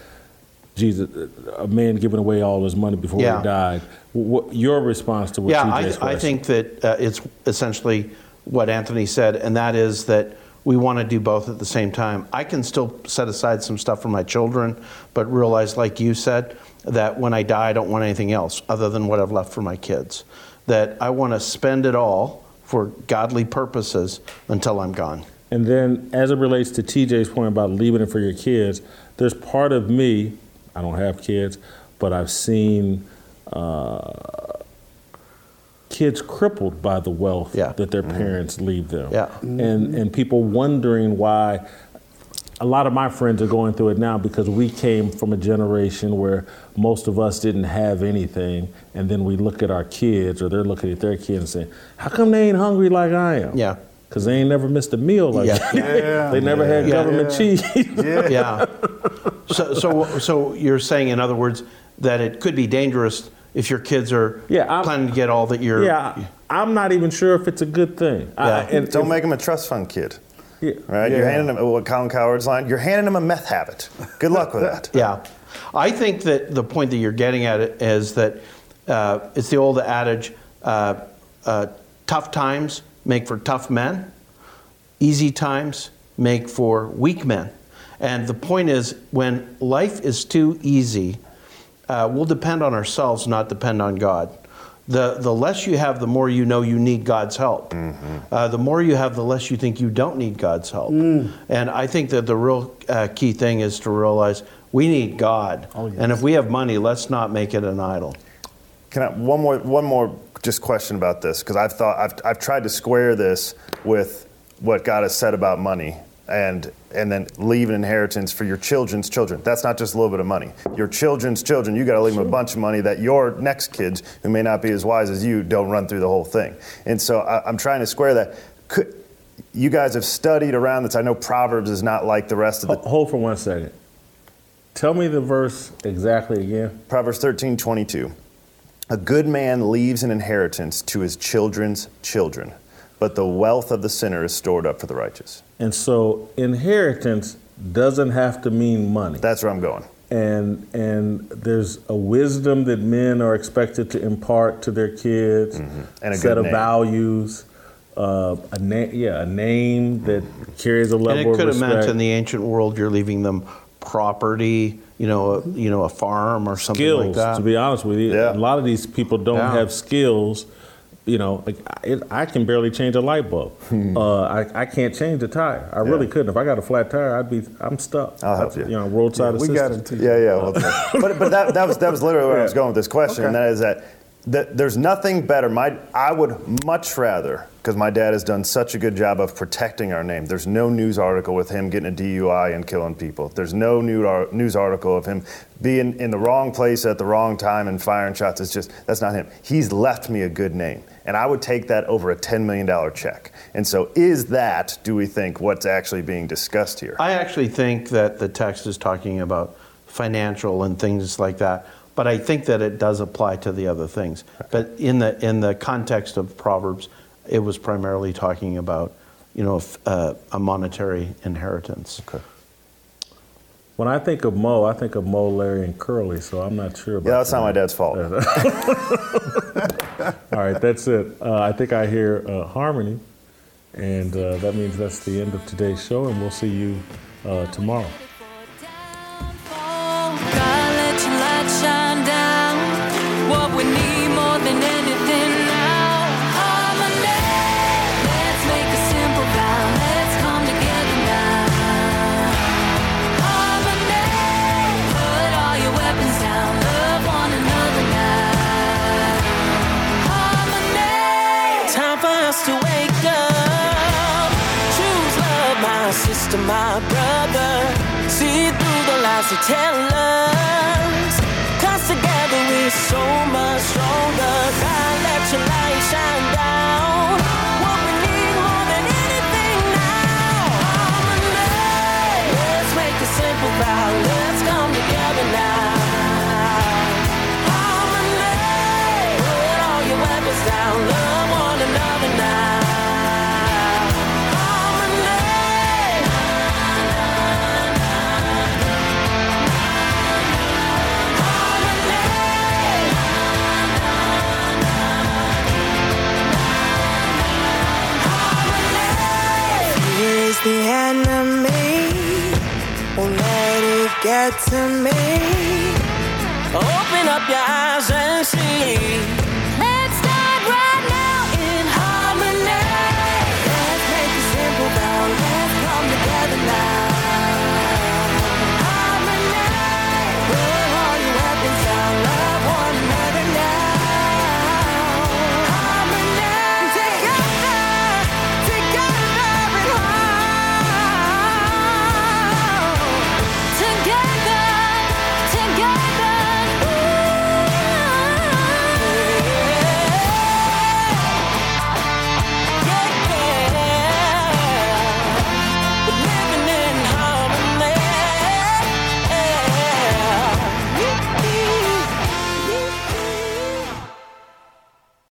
Jesus, a man giving away all his money before Yeah. he died. What, your response to what yeah, TJ's I, I think that uh, it's essentially what Anthony said, and that is that we want to do both at the same time. I can still set aside some stuff for my children, but realize, like you said, that when I die, I don't want anything else other than what I've left for my kids. That I want to spend it all for godly purposes until I'm gone. And then, as it relates to TJ's point about leaving it for your kids, there's part of me, I don't have kids, but I've seen uh, kids crippled by the wealth that their parents leave them. Yeah. And, and people wondering why. A lot of my friends are going through it now because we came from a generation where most of us didn't have anything, and then we look at our kids or they're looking at their kids and saying, "How come they ain't hungry like I am?" Yeah. Because they ain't never missed a meal like Yeah. that. Yeah. they never had Yeah. government Yeah. cheese. yeah. So, so, so you're saying, in other words, that it could be dangerous if your kids are Yeah, I'm- planning to get all that you're. yeah, I'm not even sure if it's a good thing. I- Yeah. and Don't if- make them a trust fund kid. Yeah. Right? You're handing them what Colin Cowherd's line. You're handing them a meth habit. Good luck with that. Yeah. I think that the point that you're getting at it is that uh, it's the old adage uh, uh, tough times make for tough men, easy times make for weak men. And the point is, when life is too easy, uh, we'll depend on ourselves, not depend on God. The, the less you have, the more you know you need God's help. Uh, the more you have, the less you think you don't need God's help. And I think that the real uh, key thing is to realize we need God. And if we have money, let's not make it an idol. Can I one more one more just question about this because I've thought I've I've tried to square this with what God has said about money and and then leave an inheritance for your children's children. That's not just a little bit of money. Your children's children, you got to leave them a bunch of money that your next kids, who may not be as wise as you, don't run through the whole thing. And so I, I'm trying to square that. Could, you guys have studied around this. I know Proverbs is not like the rest of the. Hold for one second. Tell me the verse exactly again. Proverbs 13, 22. A good man leaves an inheritance to his children's children, but the wealth of the sinner is stored up for the righteous. And so inheritance doesn't have to mean money. That's where I'm going. and and there's a wisdom that men are expected to impart to their kids, Mm-hmm. And a set good of name. values, uh, a name, yeah, a name that carries a level And it of could have meant in the ancient world you're leaving them property, you know, a, you know, a farm or something skills. like that. To be honest with you, Yeah. a lot of these people don't Yeah. have skills. You know, like I, I can barely change a light bulb. uh, I, I can't change a tire. I really couldn't. If I got a flat tire, I'd be. I'm stuck. I'll help you. You know, roadside we assistance. got it. Yeah, yeah. Well, but but that, that was that was literally where I was going with this question, and that is that, that there's nothing better. My I would much rather because my dad has done such a good job of protecting our name. There's no news article with him getting a DUI and killing people. There's no ar- uh, news article of him being in the wrong place at the wrong time and firing shots. It's just that's not him. He's left me a good name, and I would take that over a ten million dollar check. And so, is that do we think what's actually being discussed here? I actually think that the text is talking about financial and things like that, but I think that it does apply to the other things. But in the in the context of Proverbs, it was primarily talking about, you know, f- uh, a monetary inheritance. Okay. When I think of Mo, I think of Moe, Larry, and Curly. So I'm not sure about. Yeah, that's that. not my dad's fault. All right, that's it. Uh, I think I hear uh, harmony, and uh, that means that's the end of today's show, and we'll see you uh, tomorrow. They tell us. Cause together we're so much to me. Open up your eyes and see.